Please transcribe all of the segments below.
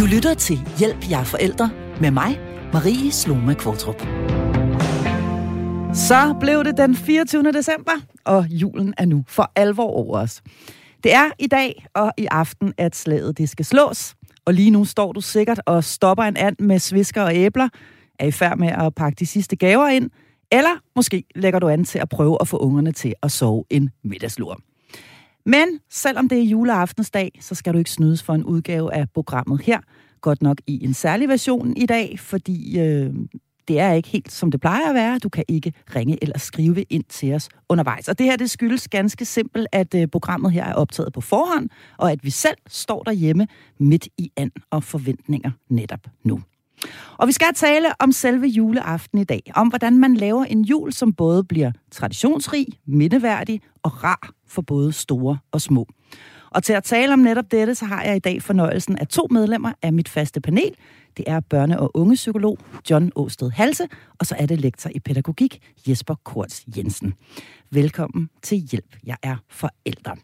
Du lytter til Hjælp jer forældre med mig, Marie Sloma Kvartrup. Så blev det den 24. december, og julen er nu for alvor over os. Det er i dag og i aften, at slaget det skal slås. Og lige nu står du sikkert og stopper en and med svisker og æbler, er i færd med at pakke de sidste gaver ind, eller måske lægger du an til at prøve at få ungerne til at sove en middagslur. Men selvom det er juleaftensdag, så skal du ikke snydes for en udgave af programmet her. Godt nok i en særlig version i dag, fordi øh, det er ikke helt som det plejer at være. Du kan ikke ringe eller skrive ind til os undervejs. Og det her det skyldes ganske simpelt, at øh, programmet her er optaget på forhånd, og at vi selv står derhjemme midt i and og forventninger netop nu. Og vi skal tale om selve juleaften i dag, om hvordan man laver en jul, som både bliver traditionsrig, mindeværdig og rar for både store og små. Og til at tale om netop dette, så har jeg i dag fornøjelsen af to medlemmer af mit faste panel. Det er børne- og ungepsykolog John Åsted Halse, og så er det lektor i pædagogik Jesper Korts Jensen. Velkommen til Hjælp, jeg er forældre.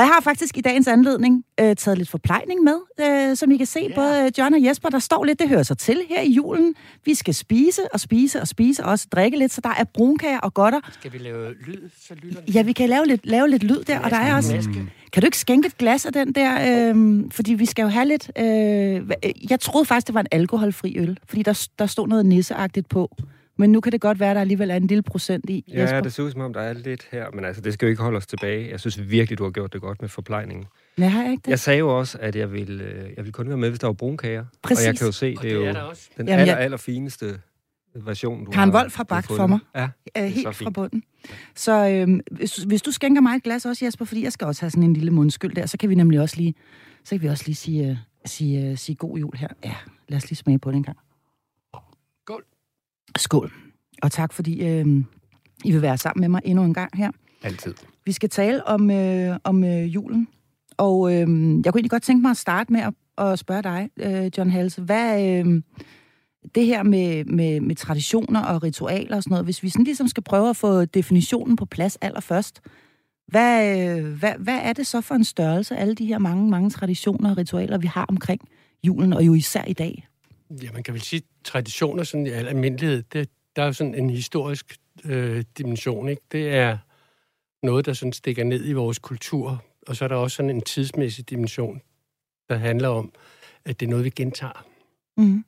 Og jeg har faktisk i dagens anledning øh, taget lidt forplejning med, øh, som I kan se. Yeah. Både John og Jesper, der står lidt, det hører sig til her i julen. Vi skal spise og spise og spise, og også drikke lidt, så der er brunkager og godter. Skal vi lave lyd, så lytter Ja, vi kan lave lidt, lave lidt lyd der, og der er også... Kan du ikke skænke et glas af den der? Øh, fordi vi skal jo have lidt... Øh, jeg troede faktisk, det var en alkoholfri øl, fordi der, der stod noget nisseagtigt på. Men nu kan det godt være, at der alligevel er en lille procent i, Ja, Jesper. det ser ud som om, der er lidt her. Men altså, det skal jo ikke holde os tilbage. Jeg synes virkelig, du har gjort det godt med forplejningen. Nej, har jeg ikke det? Jeg sagde jo også, at jeg ville, øh, jeg ville kun være med, hvis der var brunkager. Præcis. Og jeg kan jo se, det er jo det er den Jamen, aller, aller fineste version, du har. en Wolf har bagt for mig. Ja, øh, helt fra bunden. Så øh, hvis, hvis du skænker mig et glas også, Jesper, fordi jeg skal også have sådan en lille mundskyld der, så kan vi nemlig også lige, så kan vi også lige sige, uh, sige, uh, sige god jul her. Ja, lad os lige smage på det en gang. Skål. Skål. Og tak, fordi øh, I vil være sammen med mig endnu en gang her. Altid. Vi skal tale om, øh, om øh, julen. Og øh, jeg kunne egentlig godt tænke mig at starte med at, at spørge dig, øh, John Halse. Hvad øh, det her med, med, med traditioner og ritualer og sådan noget, hvis vi sådan ligesom skal prøve at få definitionen på plads allerførst, hvad, øh, hvad, hvad er det så for en størrelse, alle de her mange, mange traditioner og ritualer, vi har omkring julen, og jo især i dag? Ja, man kan vel sige, traditioner sådan i al almindelighed, det, der er jo sådan en historisk øh, dimension, ikke? Det er noget, der sådan stikker ned i vores kultur, og så er der også sådan en tidsmæssig dimension, der handler om, at det er noget, vi gentager. Mm.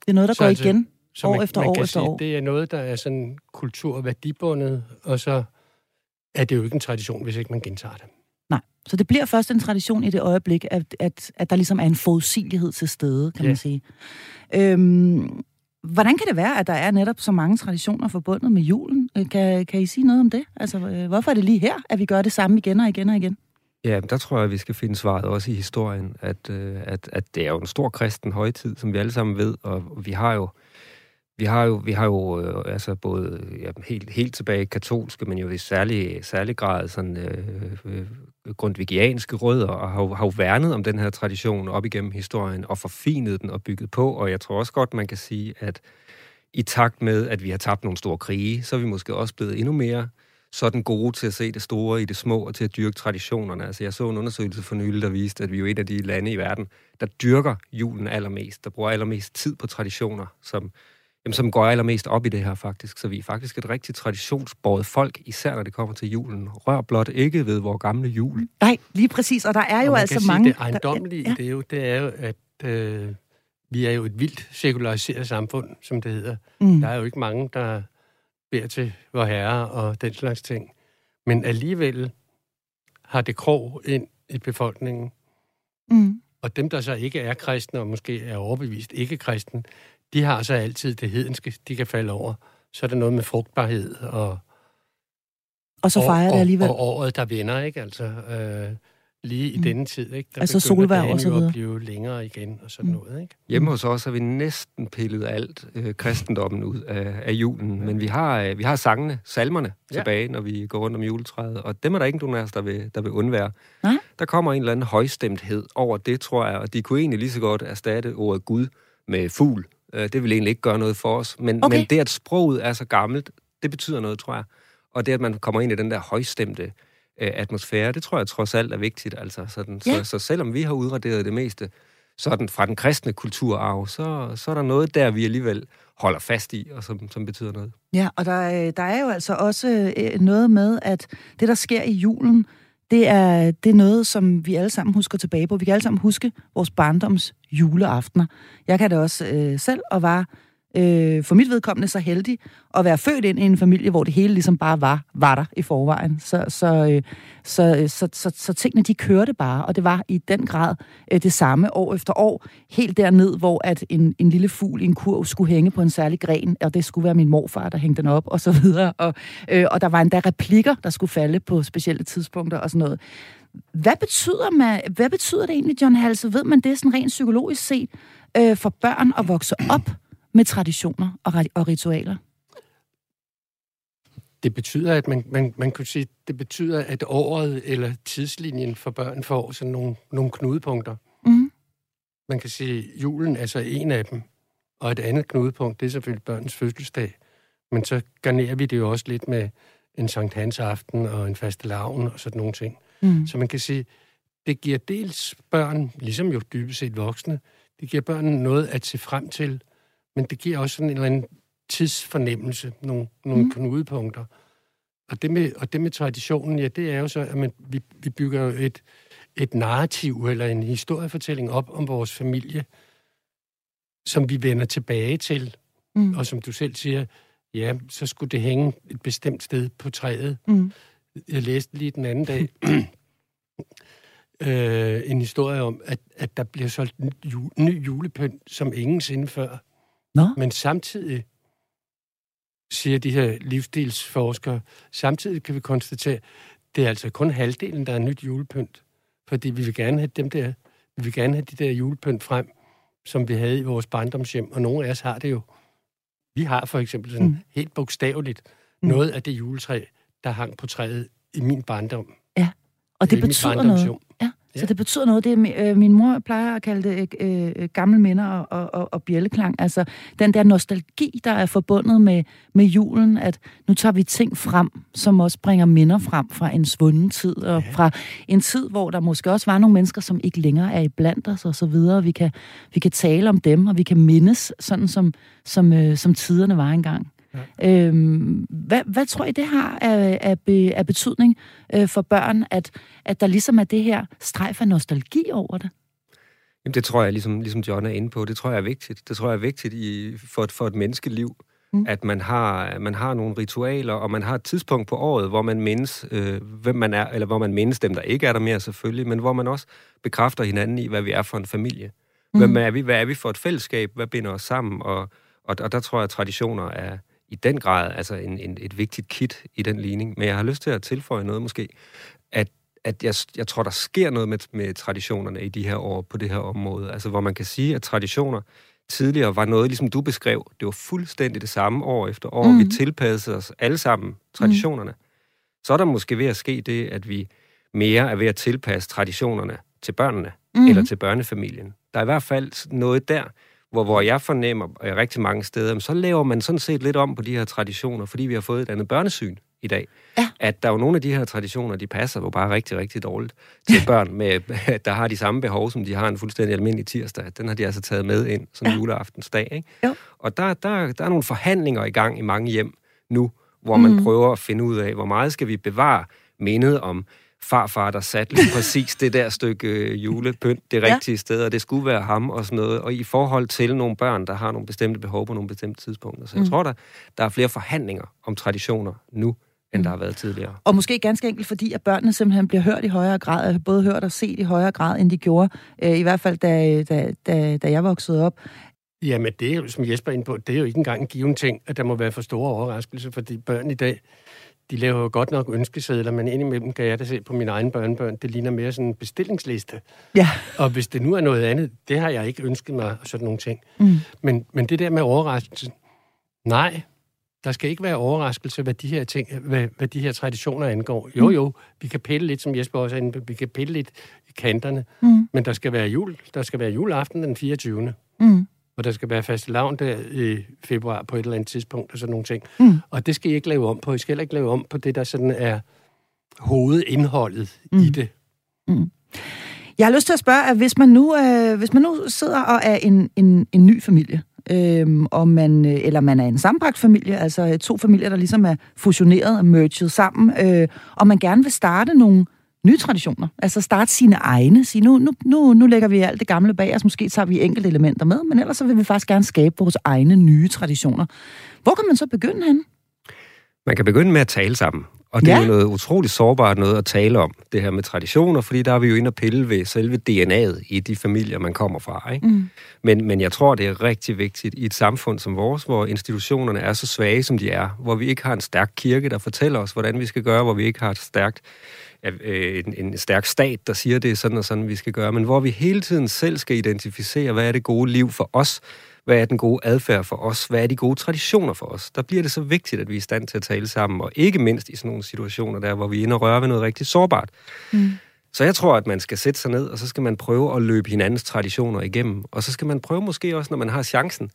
Det er noget, der så går altså, igen så år man, efter man år kan efter sige, år. Det er noget, der er sådan kulturværdibundet, og så er det jo ikke en tradition, hvis ikke man gentager det. Så det bliver først en tradition i det øjeblik, at, at, at der ligesom er en forudsigelighed til stede, kan ja. man sige. Øhm, Hvordan kan det være, at der er netop så mange traditioner forbundet med julen? Øh, kan, kan I sige noget om det? Altså, øh, hvorfor er det lige her, at vi gør det samme igen og igen og igen? Ja, der tror jeg, at vi skal finde svaret også i historien, at, øh, at, at det er jo en stor kristen højtid, som vi alle sammen ved, og vi har jo vi har jo, vi har jo øh, altså både ja, helt, helt tilbage katolske, men jo i særlig, særlig grad sådan, øh, øh, grundvigianske rødder, og har jo, har jo værnet om den her tradition op igennem historien, og forfinet den og bygget på, og jeg tror også godt, man kan sige, at i takt med, at vi har tabt nogle store krige, så er vi måske også blevet endnu mere sådan gode til at se det store i det små, og til at dyrke traditionerne. Altså, jeg så en undersøgelse for nylig, der viste, at vi er et af de lande i verden, der dyrker julen allermest, der bruger allermest tid på traditioner, som jamen, som går allermest op i det her faktisk. Så vi er faktisk et rigtig traditionsbordet folk, især når det kommer til julen. Rør blot ikke ved vores gamle jul. Nej, lige præcis. Og der er jo og altså sige, mange... Det ejendommelige der, ja. det, er jo, det er jo, at øh, vi er jo et vildt sekulariseret samfund, som det hedder. Mm. Der er jo ikke mange, der beder til vor herre og den slags ting. Men alligevel har det krog ind i befolkningen. Mm. Og dem, der så ikke er kristne, og måske er overbevist ikke kristne, de har så altid det hedenske, de kan falde over. Så er der noget med frugtbarhed og... Og så fejrer det alligevel. Og, og året, der vender, ikke? Altså, øh, lige i mm. denne tid, ikke? Der altså solvær og så videre. at blive længere igen og sådan mm. noget, ikke? Hjemme hos os har vi næsten pillet alt øh, kristendommen ud af, af julen, ja. men vi har, øh, vi har sangene, salmerne ja. tilbage, når vi går rundt om juletræet, og dem er der ikke nogen af os, der vil, der vil undvære. Nej? Der kommer en eller anden højstemthed over det, tror jeg, og de kunne egentlig lige så godt erstatte ordet Gud med fugl. Øh, det vil egentlig ikke gøre noget for os. Men, okay. men det, at sproget er så gammelt, det betyder noget, tror jeg. Og det, at man kommer ind i den der højstemte øh, atmosfære, det tror jeg trods alt er vigtigt. Altså, sådan, ja. så, så selvom vi har udraderet det meste, sådan fra den kristne kulturarv, så, så er der noget der, vi alligevel holder fast i, og som, som betyder noget. Ja, og der, der er jo altså også øh, noget med, at det, der sker i julen, det er, det er noget, som vi alle sammen husker tilbage på. Vi kan alle sammen huske vores barndoms juleaftener. Jeg kan det også øh, selv, og var øh, for mit vedkommende så heldig at være født ind i en familie, hvor det hele ligesom bare var, var der i forvejen. Så, så, øh, så, øh, så, så, så tingene de kørte bare, og det var i den grad øh, det samme år efter år, helt derned, hvor at en, en lille fugl i en kurv skulle hænge på en særlig gren, og det skulle være min morfar, der hængte den op, og så videre. Og, øh, og der var endda replikker, der skulle falde på specielle tidspunkter og sådan noget. Hvad betyder, man, hvad betyder det egentlig, John Halse? Ved man det sådan rent psykologisk set øh, for børn at vokse op med traditioner og, og ritualer? Det betyder, at man, man, man kunne sige, det betyder, at året eller tidslinjen for børn får sådan nogle, nogle knudepunkter. Mm. Man kan sige, julen er så en af dem, og et andet knudepunkt, det er selvfølgelig børnens fødselsdag. Men så garnerer vi det jo også lidt med en Sankt Hans aften og en faste lavn og sådan nogle ting. Mm. Så man kan sige, det giver dels børn, ligesom jo dybest set voksne, det giver børn noget at se frem til, men det giver også sådan en eller anden tidsfornemmelse, nogle, nogle mm. knudepunkter. Og det, med, og det med traditionen, ja, det er jo så, at man, vi, vi bygger jo et, et narrativ eller en historiefortælling op om vores familie, som vi vender tilbage til. Mm. Og som du selv siger, ja, så skulle det hænge et bestemt sted på træet. Mm. Jeg læste lige den anden dag øh, en historie om, at, at der bliver solgt ny julepynt som ingen sinde før. Nå? Men samtidig, siger de her livsstilsforskere, samtidig kan vi konstatere, det er altså kun halvdelen, der er nyt julepynt. Fordi vi vil gerne have dem der, vi vil gerne have de der julepynt frem, som vi havde i vores barndomshjem, og nogle af os har det jo. Vi har for eksempel sådan mm. helt bogstaveligt mm. noget af det juletræ, der hang på træet i min barndom. Ja, og det betyder noget. Ja. Ja. Så det betyder noget. Det, øh, min mor plejer at kalde det øh, øh, gamle minder og, og, og bjælleklang. Altså den der nostalgi, der er forbundet med, med julen, at nu tager vi ting frem, som også bringer minder frem fra en svunden tid, og ja. fra en tid, hvor der måske også var nogle mennesker, som ikke længere er i blandt os, og så videre. Vi kan, vi kan tale om dem, og vi kan mindes, sådan som, som, øh, som tiderne var engang. Ja. Øhm, hvad, hvad tror I, det har af, af, af betydning øh, for børn, at, at der ligesom er det her strejf af nostalgi over det? Jamen, det tror jeg, ligesom, ligesom John er inde på, det tror jeg er vigtigt. Det tror jeg er vigtigt i, for, for et menneskeliv, mm. at man har, man har nogle ritualer, og man har et tidspunkt på året, hvor man mindes, øh, hvem man er, eller hvor man mindes dem, der ikke er der mere selvfølgelig, men hvor man også bekræfter hinanden i, hvad vi er for en familie. Mm. Hvem er vi? Hvad er vi for et fællesskab? Hvad binder os sammen? Og, og, og der tror jeg, at traditioner er, i den grad altså en, en, et vigtigt kit i den ligning. Men jeg har lyst til at tilføje noget måske, at, at jeg, jeg tror, der sker noget med, med traditionerne i de her år på det her område. Altså hvor man kan sige, at traditioner tidligere var noget, ligesom du beskrev, det var fuldstændig det samme år efter år. Mm. Vi tilpassede os alle sammen traditionerne. Mm. Så er der måske ved at ske det, at vi mere er ved at tilpasse traditionerne til børnene mm. eller til børnefamilien. Der er i hvert fald noget der, hvor, hvor jeg fornemmer øh, rigtig mange steder, så laver man sådan set lidt om på de her traditioner, fordi vi har fået et andet børnesyn i dag. Ja. At der er jo nogle af de her traditioner, de passer jo bare rigtig, rigtig dårligt til børn, med, der har de samme behov, som de har en fuldstændig almindelig tirsdag. Den har de altså taget med ind, som ja. juleaftensdag. Ikke? Jo. Og der, der, der er nogle forhandlinger i gang i mange hjem nu, hvor man mm. prøver at finde ud af, hvor meget skal vi bevare mindet om farfar, der satte lige præcis det der stykke øh, julepynt det rigtige ja. sted, og det skulle være ham og sådan noget. Og i forhold til nogle børn, der har nogle bestemte behov på nogle bestemte tidspunkter. Så jeg mm. tror, der, der er flere forhandlinger om traditioner nu, end mm. der har været tidligere. Og måske ganske enkelt, fordi at børnene simpelthen bliver hørt i højere grad, både hørt og set i højere grad, end de gjorde, øh, i hvert fald da, da, da, da jeg voksede op. Jamen det er jo, som Jesper er inde på, det er jo ikke engang en given ting, at der må være for store overraskelser, fordi børn i dag, de laver jo godt nok ønskesedler, men indimellem kan jeg da se på mine egne børnebørn, det ligner mere sådan en bestillingsliste. Ja. Og hvis det nu er noget andet, det har jeg ikke ønsket mig, sådan nogle ting. Mm. Men, men det der med overraskelse, nej, der skal ikke være overraskelse, hvad de her ting, hvad, hvad de her traditioner angår. Jo, mm. jo, vi kan pille lidt, som Jesper også er inde vi kan pille lidt i kanterne, mm. men der skal være jul, der skal være juleaften den 24. Mm og der skal være fast lavn der i februar på et eller andet tidspunkt, og sådan nogle ting. Mm. Og det skal I ikke lave om på. I skal heller ikke lave om på det, der sådan er hovedindholdet mm. i det. Mm. Jeg har lyst til at spørge, at hvis man nu, øh, hvis man nu sidder og er en, en, en ny familie, øh, og man, øh, eller man er en sammenbragt familie, altså to familier, der ligesom er fusioneret og merged sammen, øh, og man gerne vil starte nogle nye traditioner, altså starte sine egne, sige nu, nu, nu, nu lægger vi alt det gamle bag os, måske tager vi enkelte elementer med, men ellers så vil vi faktisk gerne skabe vores egne nye traditioner. Hvor kan man så begynde han? Man kan begynde med at tale sammen. Og det ja. er jo noget utroligt sårbart noget at tale om, det her med traditioner, fordi der er vi jo inde og pille ved selve DNA'et i de familier, man kommer fra. Ikke? Mm. Men, men jeg tror, det er rigtig vigtigt i et samfund som vores, hvor institutionerne er så svage, som de er, hvor vi ikke har en stærk kirke, der fortæller os, hvordan vi skal gøre, hvor vi ikke har et stærkt, øh, en, en stærk stat, der siger, det er sådan og sådan, vi skal gøre, men hvor vi hele tiden selv skal identificere, hvad er det gode liv for os, hvad er den gode adfærd for os? Hvad er de gode traditioner for os? Der bliver det så vigtigt, at vi er i stand til at tale sammen, og ikke mindst i sådan nogle situationer der, hvor vi er inde og røre ved noget rigtig sårbart. Mm. Så jeg tror, at man skal sætte sig ned, og så skal man prøve at løbe hinandens traditioner igennem. Og så skal man prøve måske også, når man har chancen,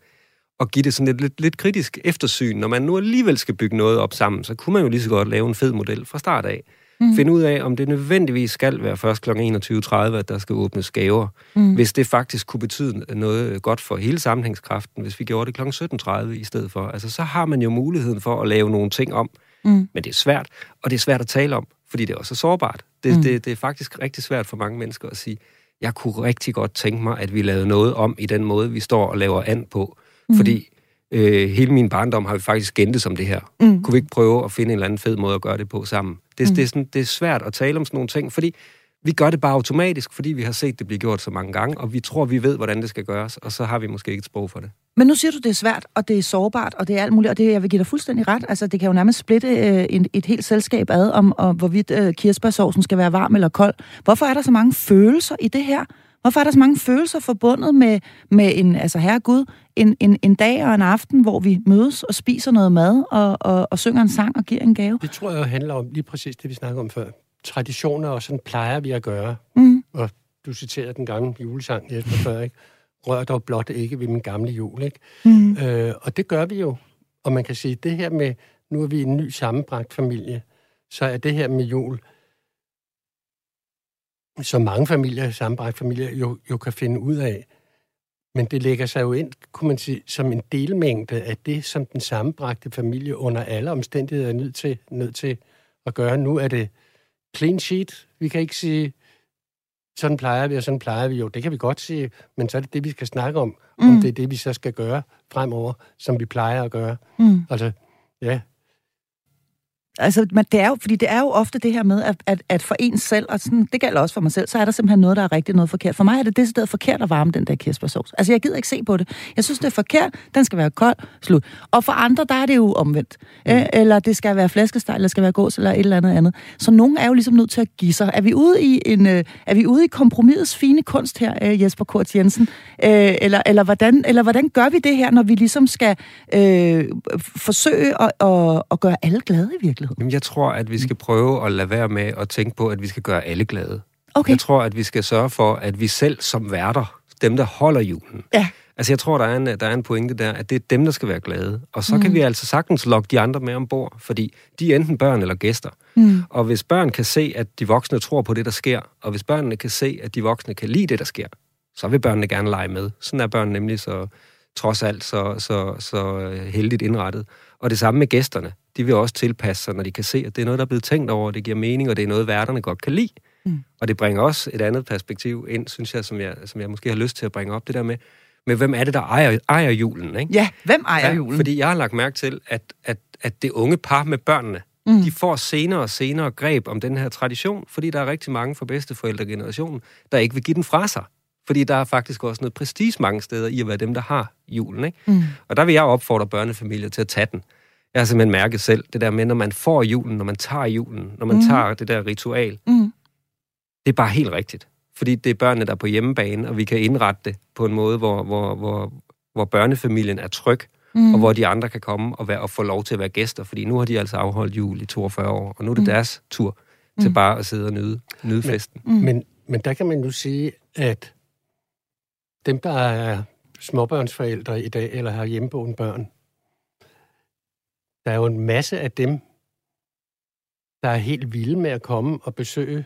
at give det sådan et lidt, lidt kritisk eftersyn. Når man nu alligevel skal bygge noget op sammen, så kunne man jo lige så godt lave en fed model fra start af. Mm. Finde ud af, om det nødvendigvis skal være først kl. 21.30, at der skal åbnes gaver. Mm. Hvis det faktisk kunne betyde noget godt for hele sammenhængskraften, hvis vi gjorde det kl. 17.30 i stedet for. Altså, så har man jo muligheden for at lave nogle ting om. Mm. Men det er svært, og det er svært at tale om, fordi det er også sårbart. Det, mm. det, det er faktisk rigtig svært for mange mennesker at sige, jeg kunne rigtig godt tænke mig, at vi lavede noget om i den måde, vi står og laver an på. Mm. Fordi øh, hele min barndom har vi faktisk gentet som det her. Mm. Kunne vi ikke prøve at finde en eller anden fed måde at gøre det på sammen? Det, mm. det, er sådan, det er svært at tale om sådan nogle ting, fordi vi gør det bare automatisk, fordi vi har set det blive gjort så mange gange, og vi tror, vi ved, hvordan det skal gøres, og så har vi måske ikke et sprog for det. Men nu siger du, det er svært, og det er sårbart, og det er alt muligt, og det, jeg vil give dig fuldstændig ret. Altså, det kan jo nærmest splitte øh, en, et helt selskab ad, om og hvorvidt øh, kirsebærsovsen skal være varm eller kold. Hvorfor er der så mange følelser i det her? Hvorfor er der så mange følelser forbundet med, med en, altså herre Gud, en, en, en dag og en aften, hvor vi mødes og spiser noget mad og, og, og synger en sang og giver en gave? Det tror jeg handler om lige præcis det, vi snakkede om før. Traditioner, og sådan plejer vi at gøre. Mm. Og du citerede den gamle julesang, Jesper, før, ikke? Rør dog blot ikke ved min gamle jul, ikke? Mm. Øh, og det gør vi jo. Og man kan sige, det her med, nu er vi en ny sammenbragt familie, så er det her med jul, som mange familier, sammenbragt familier, jo, jo kan finde ud af. Men det lægger sig jo ind, kunne man sige, som en delmængde af det, som den sammenbragte familie under alle omstændigheder er nødt til, nødt til at gøre. Nu er det clean sheet. Vi kan ikke sige, sådan plejer vi, og sådan plejer vi jo. Det kan vi godt sige, men så er det det, vi skal snakke om. Mm. Om det er det, vi så skal gøre fremover, som vi plejer at gøre. Mm. Altså, ja, Altså, men det er jo, fordi det er jo ofte det her med, at, at, at for en selv, og sådan, det gælder også for mig selv, så er der simpelthen noget, der er rigtigt noget forkert. For mig er det decideret forkert at varme den der kirsebærsauce. Altså, jeg gider ikke se på det. Jeg synes, det er forkert. Den skal være kold. Slut. Og for andre, der er det jo omvendt. Mm. Øh, eller det skal være flæskesteg, eller skal være gås, eller et eller andet andet. Så nogen er jo ligesom nødt til at give sig. Er vi ude i, en, øh, er vi ude i kompromisets fine kunst her, øh, Jesper Kort Jensen? Øh, eller, eller, hvordan, eller hvordan gør vi det her, når vi ligesom skal øh, forsøge at, at, at gøre alle glade i virkeligheden? Jamen, jeg tror, at vi skal prøve at lade være med at tænke på, at vi skal gøre alle glade. Okay. Jeg tror, at vi skal sørge for, at vi selv som værter, dem der holder julen, ja. Altså, jeg tror, der er, en, der er en pointe der, at det er dem, der skal være glade. Og så mm. kan vi altså sagtens lokke de andre med ombord, fordi de er enten børn eller gæster. Mm. Og hvis børn kan se, at de voksne tror på det, der sker, og hvis børnene kan se, at de voksne kan lide det, der sker, så vil børnene gerne lege med. Sådan er børn nemlig så, trods alt så, så, så øh, heldigt indrettet. Og det samme med gæsterne. De vil også tilpasse sig, når de kan se, at det er noget, der er blevet tænkt over, det giver mening, og det er noget, værterne godt kan lide. Mm. Og det bringer også et andet perspektiv ind, synes jeg, som jeg, som jeg måske har lyst til at bringe op, det der med, med hvem er det, der ejer, ejer julen, ikke? Ja, hvem ejer ja, julen? Fordi jeg har lagt mærke til, at, at, at det unge par med børnene, mm. de får senere og senere greb om den her tradition, fordi der er rigtig mange fra bedsteforældregenerationen, der ikke vil give den fra sig. Fordi der er faktisk også noget prestige mange steder i at være dem, der har julen. Ikke? Mm. Og der vil jeg opfordre børnefamilier til at tage den. Jeg har simpelthen mærket selv, det der med, når man får julen, når man tager julen, når man mm. tager det der ritual, mm. det er bare helt rigtigt. Fordi det er børnene, der er på hjemmebane, og vi kan indrette det på en måde, hvor, hvor, hvor, hvor børnefamilien er tryg, mm. og hvor de andre kan komme og, være, og få lov til at være gæster. Fordi nu har de altså afholdt jul i 42 år, og nu er det mm. deres tur til mm. bare at sidde og nyde, nyde festen. Mm. Men, men der kan man nu sige, at dem, der er småbørnsforældre i dag, eller har hjemmeboende børn, der er jo en masse af dem, der er helt vilde med at komme og besøge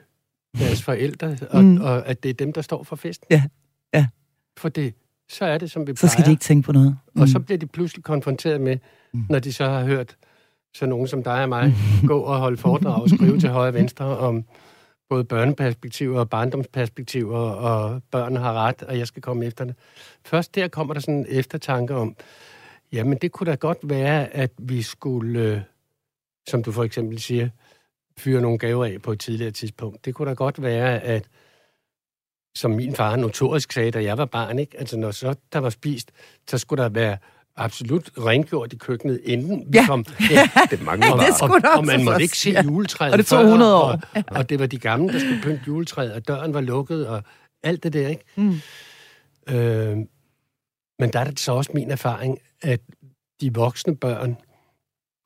deres forældre, og, mm. og at det er dem, der står for festen. Ja, ja. For det, så er det, som vi Så skal plejer. de ikke tænke på noget. Mm. Og så bliver de pludselig konfronteret med, mm. når de så har hørt så nogen som dig og mig gå og holde foredrag og skrive til højre og venstre om både børneperspektiver og barndomsperspektiver, og børn har ret, og jeg skal komme efter det. Først der kommer der sådan en eftertanke om, jamen det kunne da godt være, at vi skulle, øh, som du for eksempel siger, fyre nogle gaver af på et tidligere tidspunkt. Det kunne da godt være, at som min far notorisk sagde, da jeg var barn, ikke? altså når så der var spist, så skulle der være absolut rengjort i køkkenet, inden vi Ja. kom. Ja, Det mange og, det og, og også man måtte først, ikke se ja. juletræet Og det tog før, 100 år. Og, og det var de gamle, der skulle pynte juletræet, og døren var lukket, og alt det der, ikke? Mm. Øh, men der er det så også min erfaring, at de voksne børn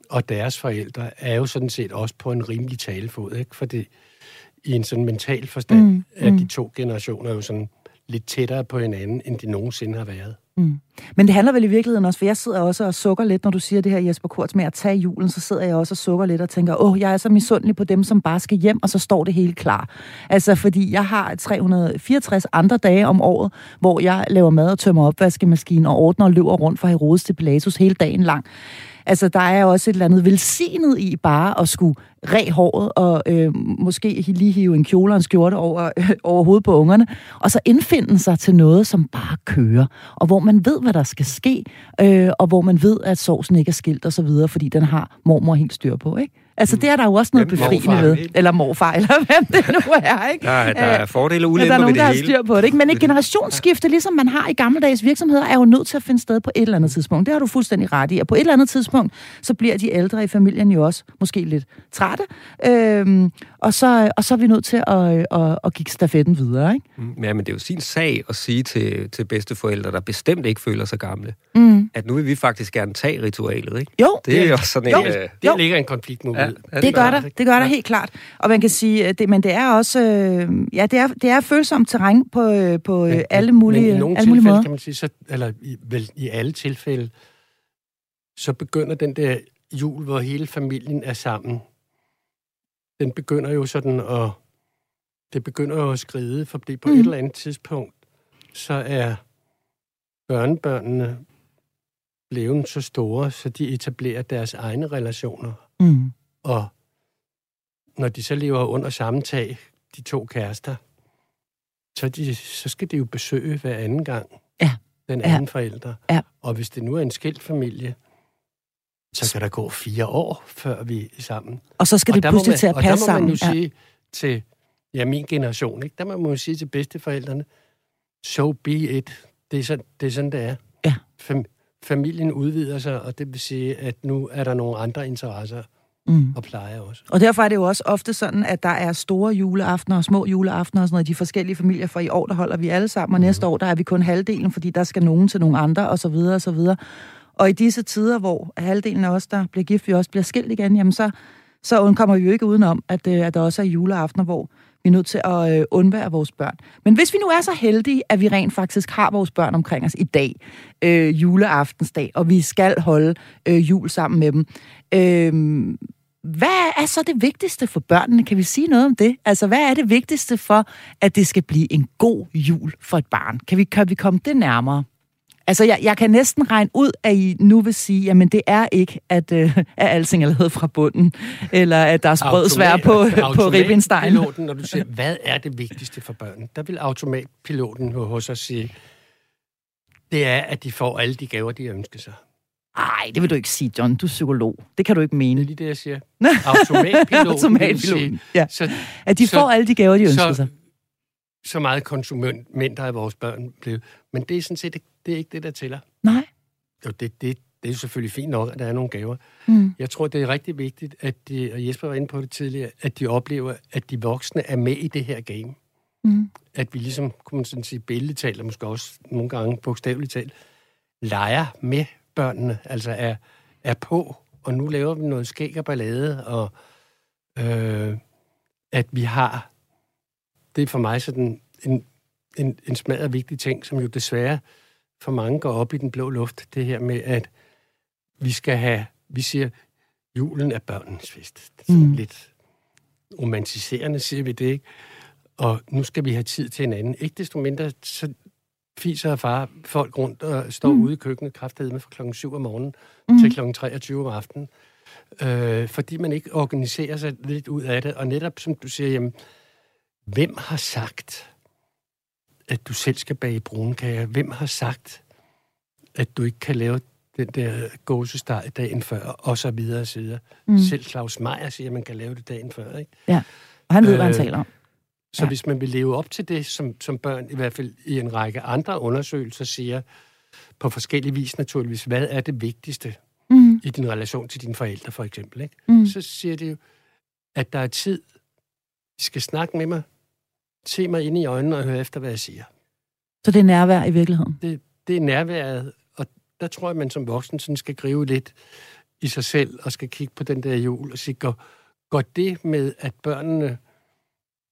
og deres forældre er jo sådan set også på en rimelig talefod, ikke? Fordi i en sådan mental forstand, Mm, er mm. de to generationer jo sådan lidt tættere på hinanden, end de nogensinde har været. Mm. Men det handler vel i virkeligheden også, for jeg sidder også og sukker lidt, når du siger det her, Jesper Kurz, med at tage julen, så sidder jeg også og sukker lidt og tænker, åh, jeg er så misundelig på dem, som bare skal hjem, og så står det helt klar. Altså, fordi jeg har 364 andre dage om året, hvor jeg laver mad og tømmer opvaskemaskinen og ordner og løber rundt fra Herodes til Pilatus hele dagen lang. Altså, der er også et eller andet velsignet i bare at skulle re håret og øh, måske lige hive en kjole og en skjorte over, øh, over hovedet på ungerne, og så indfinde sig til noget, som bare kører, og hvor man ved, hvad der skal ske, øh, og hvor man ved, at sovsen ikke er skilt og så videre, fordi den har mormor helt styr på, ikke? Altså, det er der jo også noget Hvem? befriende Morfar, ved. helt? Eller morfar, eller hvem det nu er, ikke? Der, er- der er fordele og Ja, ulemper der er nogen, ved der det har hele. styr på det. Ikke? Men et generationsskifte, ligesom man har i gammeldags virksomheder, er jo nødt til at finde sted på et eller andet tidspunkt. Det har du fuldstændig ret i. Og på et eller andet tidspunkt, så bliver de ældre i familien jo også måske lidt trætte. Øhm, og, så, og så er vi nødt til at, at, at give stafetten videre. Ikke? Mm, Ja, men det er jo sin sag at sige til, til bedsteforældre, der bestemt ikke føler sig gamle, Mm. at nu vil vi faktisk gerne tage ritualet, ikke? Jo, Det er jo også sådan Jo. en... øh, Der Jo. ligger en konfliktmulighed. ja, det gør der. Det gør der Ja. helt klart. Og man kan sige, det, men det er også, øh, ja, det er, det er følsomt terræn på, øh, på øh, alle mulige, men i nogle alle mulige tilfælde, måder. kan man sige, så, eller i, vel i alle tilfælde, så begynder den der jul, hvor hele familien er sammen, den begynder jo sådan at, det begynder jo at skride, fordi på mm. Mm. et eller andet tidspunkt, så er børnebørnene blevet så store, så de etablerer deres egne relationer. Mm. Og når de så lever under samme tag, de to kærester, så, de, så skal de jo besøge hver anden gang Ja. den Ja. anden forælder. Ja. Og hvis det nu er en skilt familie, så kan der gå fire år, før vi er sammen. Og så skal og det pludselig man, til at og passe der må man sammen. jo Ja. sige til ja, min generation, ikke? der må man jo sige til bedsteforældrene, so be it. Det er, så, det er sådan, det er. Ja. Fam, familien udvider sig, og det vil sige, at nu er der nogle andre interesser Mm. og pleje også. Og derfor er det jo også ofte sådan, at der er store juleaftener og små juleaftener og sådan noget i de forskellige familier, for i år der holder vi alle sammen, og næste år der er vi kun halvdelen, fordi der skal nogen til nogle andre, og så videre, og så videre. Og i disse tider, hvor halvdelen af os, der bliver gift, vi også bliver skilt igen, jamen så, så undkommer vi jo ikke udenom, at, øh, at der også er juleaftener, hvor vi er nødt til at øh, undvære vores børn. Men hvis vi nu er så heldige, at vi rent faktisk har vores børn omkring os i dag, øh, juleaftensdag, og vi skal holde øh, jul sammen med dem, øh, hvad er så det vigtigste for børnene? Kan vi sige noget om det? Altså, hvad er det vigtigste for, at det skal blive en god jul for et barn? Kan vi, kan vi komme det nærmere? Altså, jeg, jeg kan næsten regne ud, at I nu vil sige, jamen det er ikke, at, øh, at alting er lavet fra bunden, eller at der er sprødsvær på, på ribbenstein. Automatpiloten, når du siger, hvad er det vigtigste for børnene, der vil automatpiloten hos os sige, det er, at de får alle de gaver, de ønsker sig. Nej, det vil du ikke sige, John. Du er psykolog. Det kan du ikke Det er mene. lige det, jeg siger. Automatpiloten, Automatpiloten, ja. så, At de så- får alle de gaver, de ønsker sig. så, så meget konsumenter af vores børn blev. Men det er sådan set det er ikke det, der tæller. Nej. Jo, det, det, det er jo selvfølgelig fint nok, at der er nogle gaver. Mm. Jeg tror, det er rigtig vigtigt, at de, og Jesper var inde på det tidligere, at de oplever, at de voksne er med i det her game. Mm. At vi ligesom, kunne man sådan sige, billedligt talt, og måske også nogle gange bogstaveligt talt, leger med børnene, altså er, er på, og nu laver vi noget skæg og ballade, og øh, at vi har, det er for mig sådan en, en, en smadret vigtig ting, som jo desværre for mange går op i den blå luft, det her med, at vi skal have, vi siger, julen er børnenes fest. Det er Mm. lidt romantiserende, siger vi det, ikke? og nu skal vi have tid til en anden. Ikke desto mindre, så fiser og far folk rundt og står mm. ude i køkkenet kraftedeme fra klokken 7 om morgenen mm. til klokken 23 om aftenen. Øh, fordi man ikke organiserer sig lidt ud af det. Og netop som du siger, jamen, hvem har sagt, at du selv skal bage brunkager? Hvem har sagt, at du ikke kan lave den der gåsesteg dagen før, og så videre og så videre. Mm. Selv Claus Meier siger, at man kan lave det dagen før, ikke? Ja, og han ved, øh, hvad han øh, taler om. Så ja. hvis man vil leve op til det, som, som børn i hvert fald i en række andre undersøgelser siger, på forskellige vis naturligvis, hvad er det vigtigste mm. i din relation til dine forældre, for eksempel, ikke? Mm. så siger det jo, at der er tid, de skal snakke med mig, se mig ind i øjnene og høre efter, hvad jeg siger. Så det er nærvær i virkeligheden? Det, det er nærværet, og der tror jeg, man som voksen sådan skal gribe lidt i sig selv, og skal kigge på den der jul og sige, går, går det med, at børnene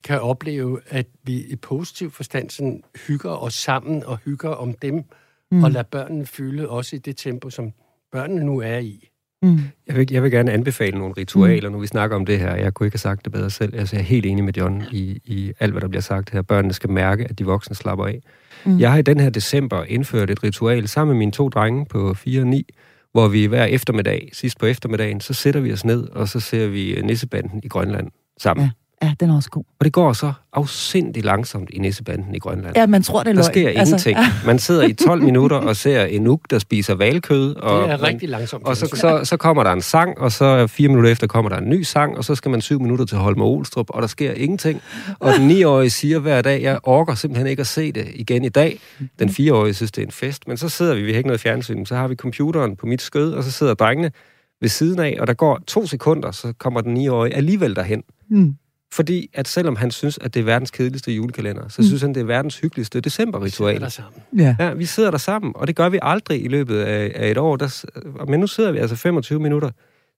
kan opleve, at vi i positiv forstand sådan hygger os sammen og hygger om dem, mm. og lader børnene fylde også i det tempo, som børnene nu er i. Mm. Jeg, vil, jeg vil gerne anbefale nogle ritualer, mm. når vi snakker om det her. Jeg kunne ikke have sagt det bedre selv. Altså, jeg er helt enig med John i, i alt, hvad der bliver sagt her. Børnene skal mærke, at de voksne slapper af. Mm. Jeg har i den her december indført et ritual sammen med mine to drenge på 4 og 9, hvor vi hver eftermiddag, sidst på eftermiddagen, så sætter vi os ned, og så ser vi Nissebanden i Grønland sammen. Ja. Ja, den er også god. Og det går så afsindig langsomt i Nissebanden i Grønland. Ja, man tror, det er Der sker altså, ingenting. Ja. Man sidder i 12 minutter og ser en uk, der spiser valkød. Og det er rigtig langsomt. Og så, så, så kommer der en sang, og så fire minutter efter kommer der en ny sang, og så skal man syv minutter til Holme Olstrup, og der sker ingenting. Og den 9-årige siger hver dag, jeg orker simpelthen ikke at se det igen i dag. Den 4-årige synes, det er en fest, men så sidder vi, vi har ikke noget fjernsyn, så har vi computeren på mit skød, og så sidder drengene ved siden af, og der går to sekunder, så kommer den 9-årige alligevel derhen. Mm. Fordi at selvom han synes, at det er verdens kedeligste julekalender, så mm. synes han, det er verdens hyggeligste decemberritual. Vi sidder der sammen. Ja. ja, vi sidder der sammen, og det gør vi aldrig i løbet af, af et år. Der, men nu sidder vi altså 25 minutter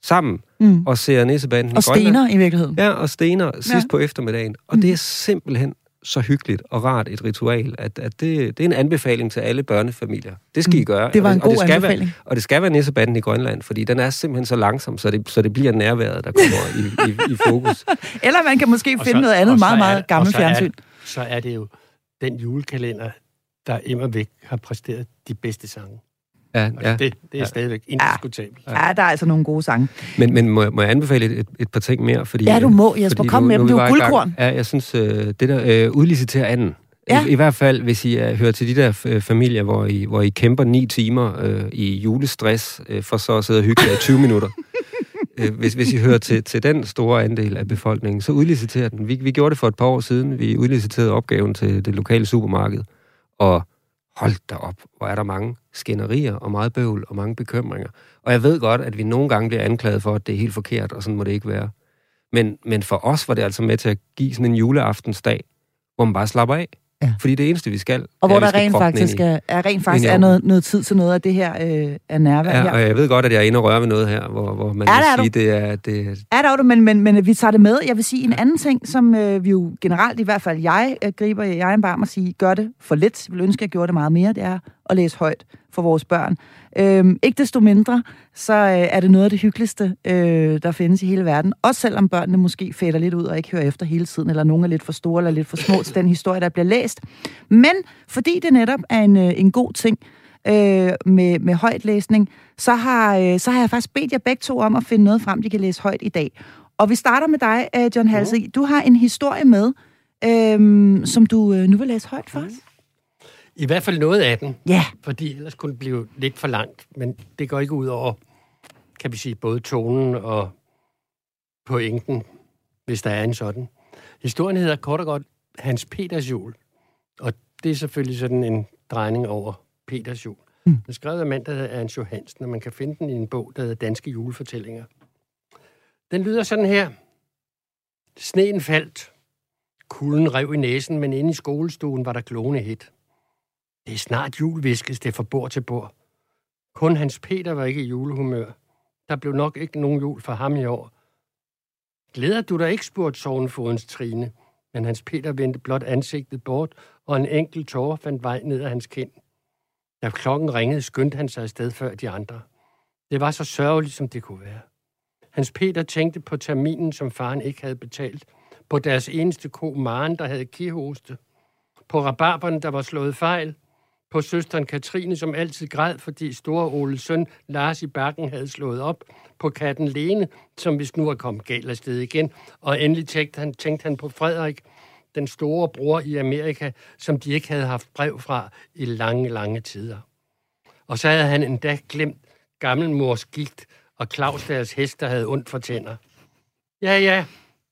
sammen mm. og ser Nissebanden Og stener i virkeligheden. Ja, og stener sidst ja. på eftermiddagen. Og mm. det er simpelthen så hyggeligt og rart et ritual, at, at det, det er en anbefaling til alle børnefamilier. Det skal mm. I gøre. Det var en og, god og det skal anbefaling. Være, og det skal være nissebanden i Grønland, fordi den er simpelthen så langsom, så det, så det bliver nærværet, der kommer i, i, i fokus. Eller man kan måske finde så, noget andet meget, meget gammelt fjernsyn. så er det jo den julekalender, der immer væk har præsteret de bedste sange. Ja, altså, ja. Det, det er ja. stadigvæk indiskutabelt. Ja, ja, der er altså nogle gode sange. Men, men må, må jeg anbefale et, et par ting mere? Fordi, ja, du må, Jesper. Kom med dem. Det er jo guldkorn. Ja, jeg synes, uh, det der uh, udlicitere anden. Ja. I, I hvert fald, hvis I uh, hører til de der uh, familier, hvor I, hvor I kæmper ni timer uh, i julestress, uh, for så at sidde og hygge i 20 minutter. Hvis, hvis I hører til, til den store andel af befolkningen, så udliciterer den. Vi, vi gjorde det for et par år siden. Vi udliciterede opgaven til det lokale supermarked. Og hold da op, hvor er der mange skænderier og meget bøvl og mange bekymringer. Og jeg ved godt, at vi nogle gange bliver anklaget for, at det er helt forkert, og sådan må det ikke være. Men, men for os var det altså med til at give sådan en juleaftensdag, hvor man bare slapper af. Ja. Fordi det eneste, vi skal... Og hvor der rent faktisk, er, er, rent faktisk er noget, noget tid til noget af det her øh, er nærvær ja, her. og jeg ved godt, at jeg er inde og røre ved noget her, hvor, hvor man ja, vil sige, det er... Det... Ja, der er du, men, men, men vi tager det med. Jeg vil sige en anden ting, som øh, vi jo generelt, i hvert fald jeg, øh, griber jeg en barm og sige, gør det for lidt. Jeg vil ønske, at jeg gjorde det meget mere. Det er at læse højt for vores børn. Øhm, ikke desto mindre, så øh, er det noget af det hyggeligste, øh, der findes i hele verden. Også selvom børnene måske fætter lidt ud og ikke hører efter hele tiden, eller nogen er lidt for store eller lidt for små til den historie, der bliver læst. Men fordi det netop er en, øh, en god ting øh, med, med højt læsning, så har, øh, så har jeg faktisk bedt jer begge to om at finde noget frem, de kan læse højt i dag. Og vi starter med dig, øh, John Halsey. Du har en historie med, øh, som du øh, nu vil læse højt for os. I hvert fald noget af den. Ja. Fordi ellers kunne det blive lidt for langt. Men det går ikke ud over, kan vi sige, både tonen og pointen, hvis der er en sådan. Historien hedder kort og godt Hans Peters jul. Og det er selvfølgelig sådan en drejning over Peters jul. Mm. Den er skrevet af mand, der hedder Ernst Johansen, og man kan finde den i en bog, der hedder Danske julefortællinger. Den lyder sådan her. Sneen faldt. Kulden rev i næsen, men inde i skolestuen var der glående hit. Det er snart jul, viskes det fra bord til bord. Kun Hans Peter var ikke i julehumør. Der blev nok ikke nogen jul for ham i år. Glæder du dig ikke, spurgte sovnefodens Trine, men Hans Peter vendte blot ansigtet bort, og en enkelt tårer fandt vej ned ad hans kind. Da klokken ringede, skyndte han sig afsted før de andre. Det var så sørgeligt, som det kunne være. Hans Peter tænkte på terminen, som faren ikke havde betalt, på deres eneste ko, Maren, der havde kihoste. På rabarberne, der var slået fejl. På søsteren Katrine, som altid græd, fordi store Oles søn Lars i bakken havde slået op. På katten Lene, som hvis nu var kommet galt afsted igen. Og endelig tænkte han, tænkte han på Frederik, den store bror i Amerika, som de ikke havde haft brev fra i lange, lange tider. Og så havde han endda glemt gammelmors gigt og Claus deres hest, der havde ondt for tænder. Ja, ja,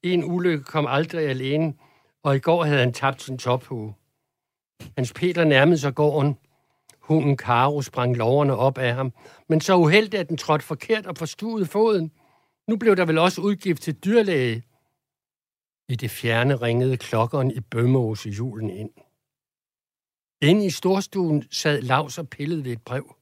en ulykke kom aldrig alene, og i går havde han tabt sin tophue. Hans Peter nærmede sig gården. Hunden Karo sprang loverne op af ham, men så uheldigt, at den trådte forkert og forstuede foden. Nu blev der vel også udgift til dyrlæge. I det fjerne ringede klokkeren i Bømmeåse julen ind. Inde i storstuen sad Lars og pillede ved et brev.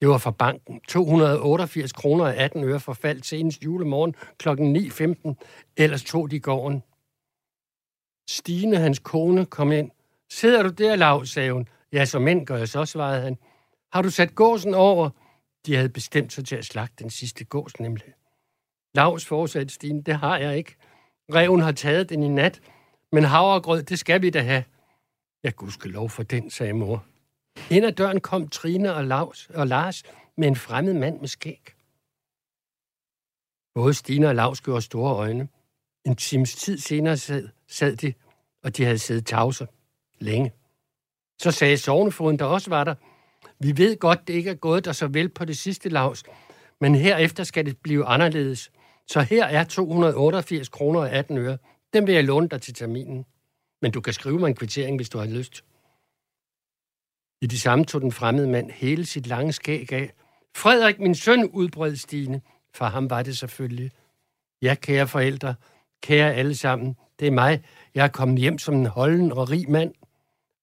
Det var fra banken. 288 kroner og 18 øre forfald senest julemorgen kl. 9.15. Ellers tog de gården. Stine, hans kone, kom ind. Sidder du der, Lav, sagde hun. Ja, som mænd gør jeg så, svarede han. Har du sat gåsen over? De havde bestemt sig til at slagte den sidste gås, nemlig. Lavs fortsatte Stine, det har jeg ikke. Reven har taget den i nat, men havregrød, det skal vi da have. Jeg gudske lov for den, sagde mor. Ind ad døren kom Trine og, Lars, og Lars med en fremmed mand med skæg. Både Stine og Lars gjorde store øjne. En times tid senere sad, sad de, og de havde siddet tavse længe. Så sagde sovnefoden, der også var der, vi ved godt, det ikke er gået dig så vel på det sidste lavs, men herefter skal det blive anderledes. Så her er 288 kroner og 18 øre. Dem vil jeg låne dig til terminen. Men du kan skrive mig en kvittering, hvis du har lyst. I det samme tog den fremmede mand hele sit lange skæg af. Frederik, min søn, udbrød Stine. For ham var det selvfølgelig. Ja, kære forældre, kære alle sammen, det er mig. Jeg er kommet hjem som en holden og rig mand.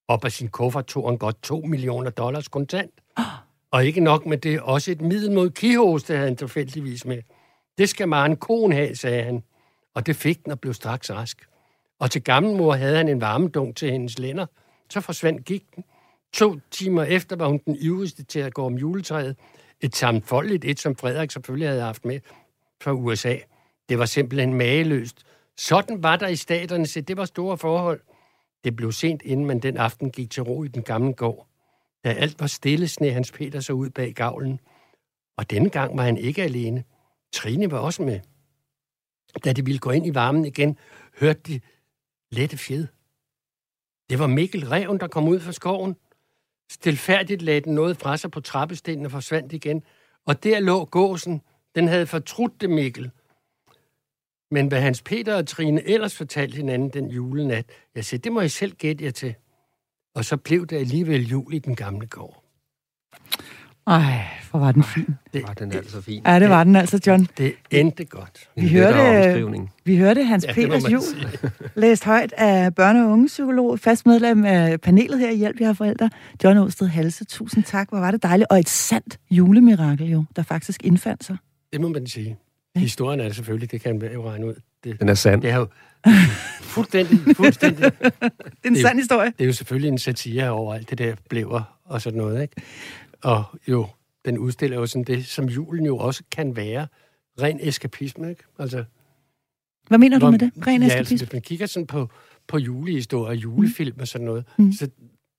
Op af sin kuffert tog han godt 2 millioner dollars kontant. Og ikke nok med det, også et middel mod kihoste havde han tilfældigvis med. Det skal Maren Kohn have, sagde han. Og det fik den og blev straks rask. Og til gammelmor havde han en varmedunk til hendes lænder. Så forsvandt gik den. To timer efter var hun den ivrigste til at gå om juletræet. Et samfoldigt et, som Frederik selvfølgelig havde haft med fra USA. Det var simpelthen mageløst. Sådan var der i staterne, så det var store forhold. Det blev sent, inden man den aften gik til ro i den gamle gård. Da alt var stille, sne Hans Peter så ud bag gavlen. Og denne gang var han ikke alene. Trine var også med. Da de ville gå ind i varmen igen, hørte de lette fjed. Det var Mikkel Reven, der kom ud fra skoven. Stilfærdigt lagde den noget fra sig på trappestenen og forsvandt igen. Og der lå gåsen. Den havde fortrudt det, Mikkel. Men hvad Hans Peter og Trine ellers fortalte hinanden den julenat, jeg sagde, det må jeg selv gætte jer til. Og så blev det alligevel jul i den gamle gård. Ej, hvor var den fin. Det var den altså fin. Ja, det var den altså, John. Det endte godt. Vi hørte, vi hørte Hans ja, Peters jul læst højt af børne- og ungepsykolog, fast medlem af panelet her i Hjælp, vi har forældre, John Åsted Halse. Tusind tak, hvor var det dejligt. Og et sandt julemirakel jo, der faktisk indfandt sig. Det må man sige. Historien er det selvfølgelig, det kan man jo regne ud. Det, den er sand. Det er jo fuldstændig, fuldstændig. det er en det, sand historie. Det er jo selvfølgelig en satire over alt det der blever og sådan noget, ikke? Og jo, den udstiller jo sådan det, som julen jo også kan være. Ren eskapisme, ikke? Altså, Hvad mener du med det? Ren ja, eskapisme? Altså, hvis man kigger sådan på, på julehistorier, julefilm mm. og sådan noget, mm. så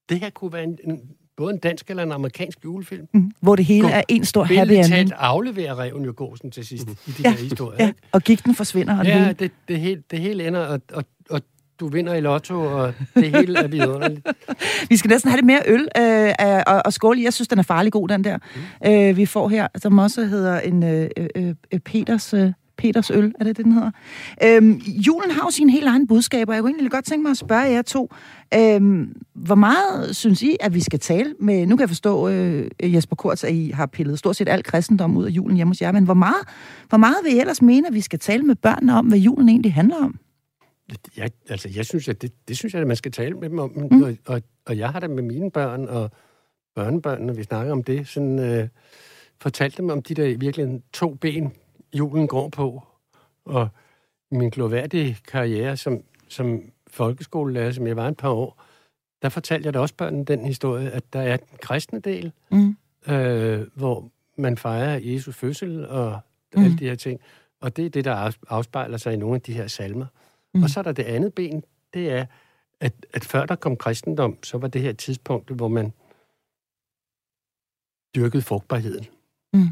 det her kunne være en, en, både en dansk eller en amerikansk julefilm. Mm. Hvor det hele Gå, er en stor happy ending. Talt afleverer reven jo gåsen til sidst mm. i de ja, der historier. Ja, ikke? og gigten forsvinder. Og ja, det, det, hele, det hele ender, og, og, og du vinder i lotto, og det hele er vidunderligt. vi skal næsten have lidt mere øl øh, og, og skål. Jeg synes, den er farlig god, den der. Mm. Øh, vi får her, som også hedder en øh, øh, øh, Peters... Øh, Peters øl, er det det, den hedder? Øhm, julen har jo sin helt egen budskaber. Jeg kunne egentlig godt tænke mig at spørge jer to. Øhm, hvor meget synes I, at vi skal tale med... Nu kan jeg forstå, øh, Jesper Kurz, at I har pillet stort set alt kristendom ud af julen hjemme hos jer, men hvor meget, hvor meget vil I ellers mene, at vi skal tale med børnene om, hvad julen egentlig handler om? Jeg, altså, jeg synes, at det, det synes jeg, at man skal tale med dem om. Mm. Og, og, og jeg har det med mine børn og børnebørn, når vi snakker om det. Sådan, øh, fortalt dem om de der virkelig to ben, julen går på. Og min gloværdige karriere som, som folkeskolelærer, som jeg var et par år, der fortalte jeg da også børnene den historie, at der er den kristne del, mm. øh, hvor man fejrer Jesus fødsel og mm. alle de her ting. Og det er det, der afspejler sig i nogle af de her salmer. Mm. Og så er der det andet ben, det er, at, at før der kom kristendom, så var det her tidspunkt, hvor man dyrkede frugtbarheden. Mm.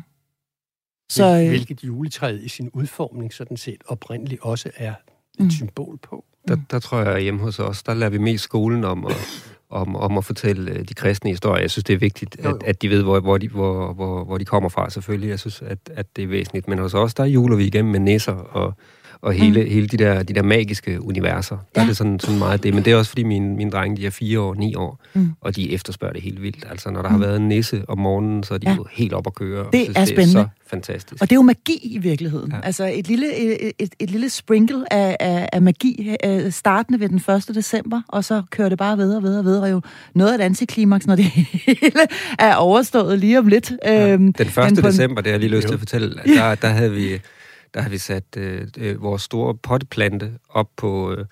Så, øh... Hvilket juletræet i sin udformning sådan set oprindeligt også er et mm. symbol på. Der, der tror jeg, hjemme hos os, der lader vi mest skolen om at, om, om at fortælle øh, de kristne historier. Jeg synes, det er vigtigt, at, at de ved, hvor, hvor, de, hvor, hvor, hvor de kommer fra, selvfølgelig. Jeg synes, at, at det er væsentligt. Men hos os, der juler vi igennem med nisser og og hele, mm. hele de, der, de der magiske universer. Der ja. er det sådan, sådan meget det. Men det er også, fordi mine, mine drenge, de er fire år, ni år, mm. og de efterspørger det helt vildt. Altså, når der mm. har været en nisse om morgenen, så er de ja. jo helt op at køre. Det synes, er spændende. Det er så fantastisk. Og det er jo magi i virkeligheden. Ja. Altså, et lille, et, et, et lille sprinkle af, af, af magi, uh, startende ved den 1. december, og så kører det bare videre og videre og videre. Jo noget af et antiklimaks, når det hele er overstået lige om lidt. Ja. Øhm, den 1. december, det har jeg lige lyst til at fortælle, der, der havde vi der har vi sat øh, øh, vores store potteplante op på, øh,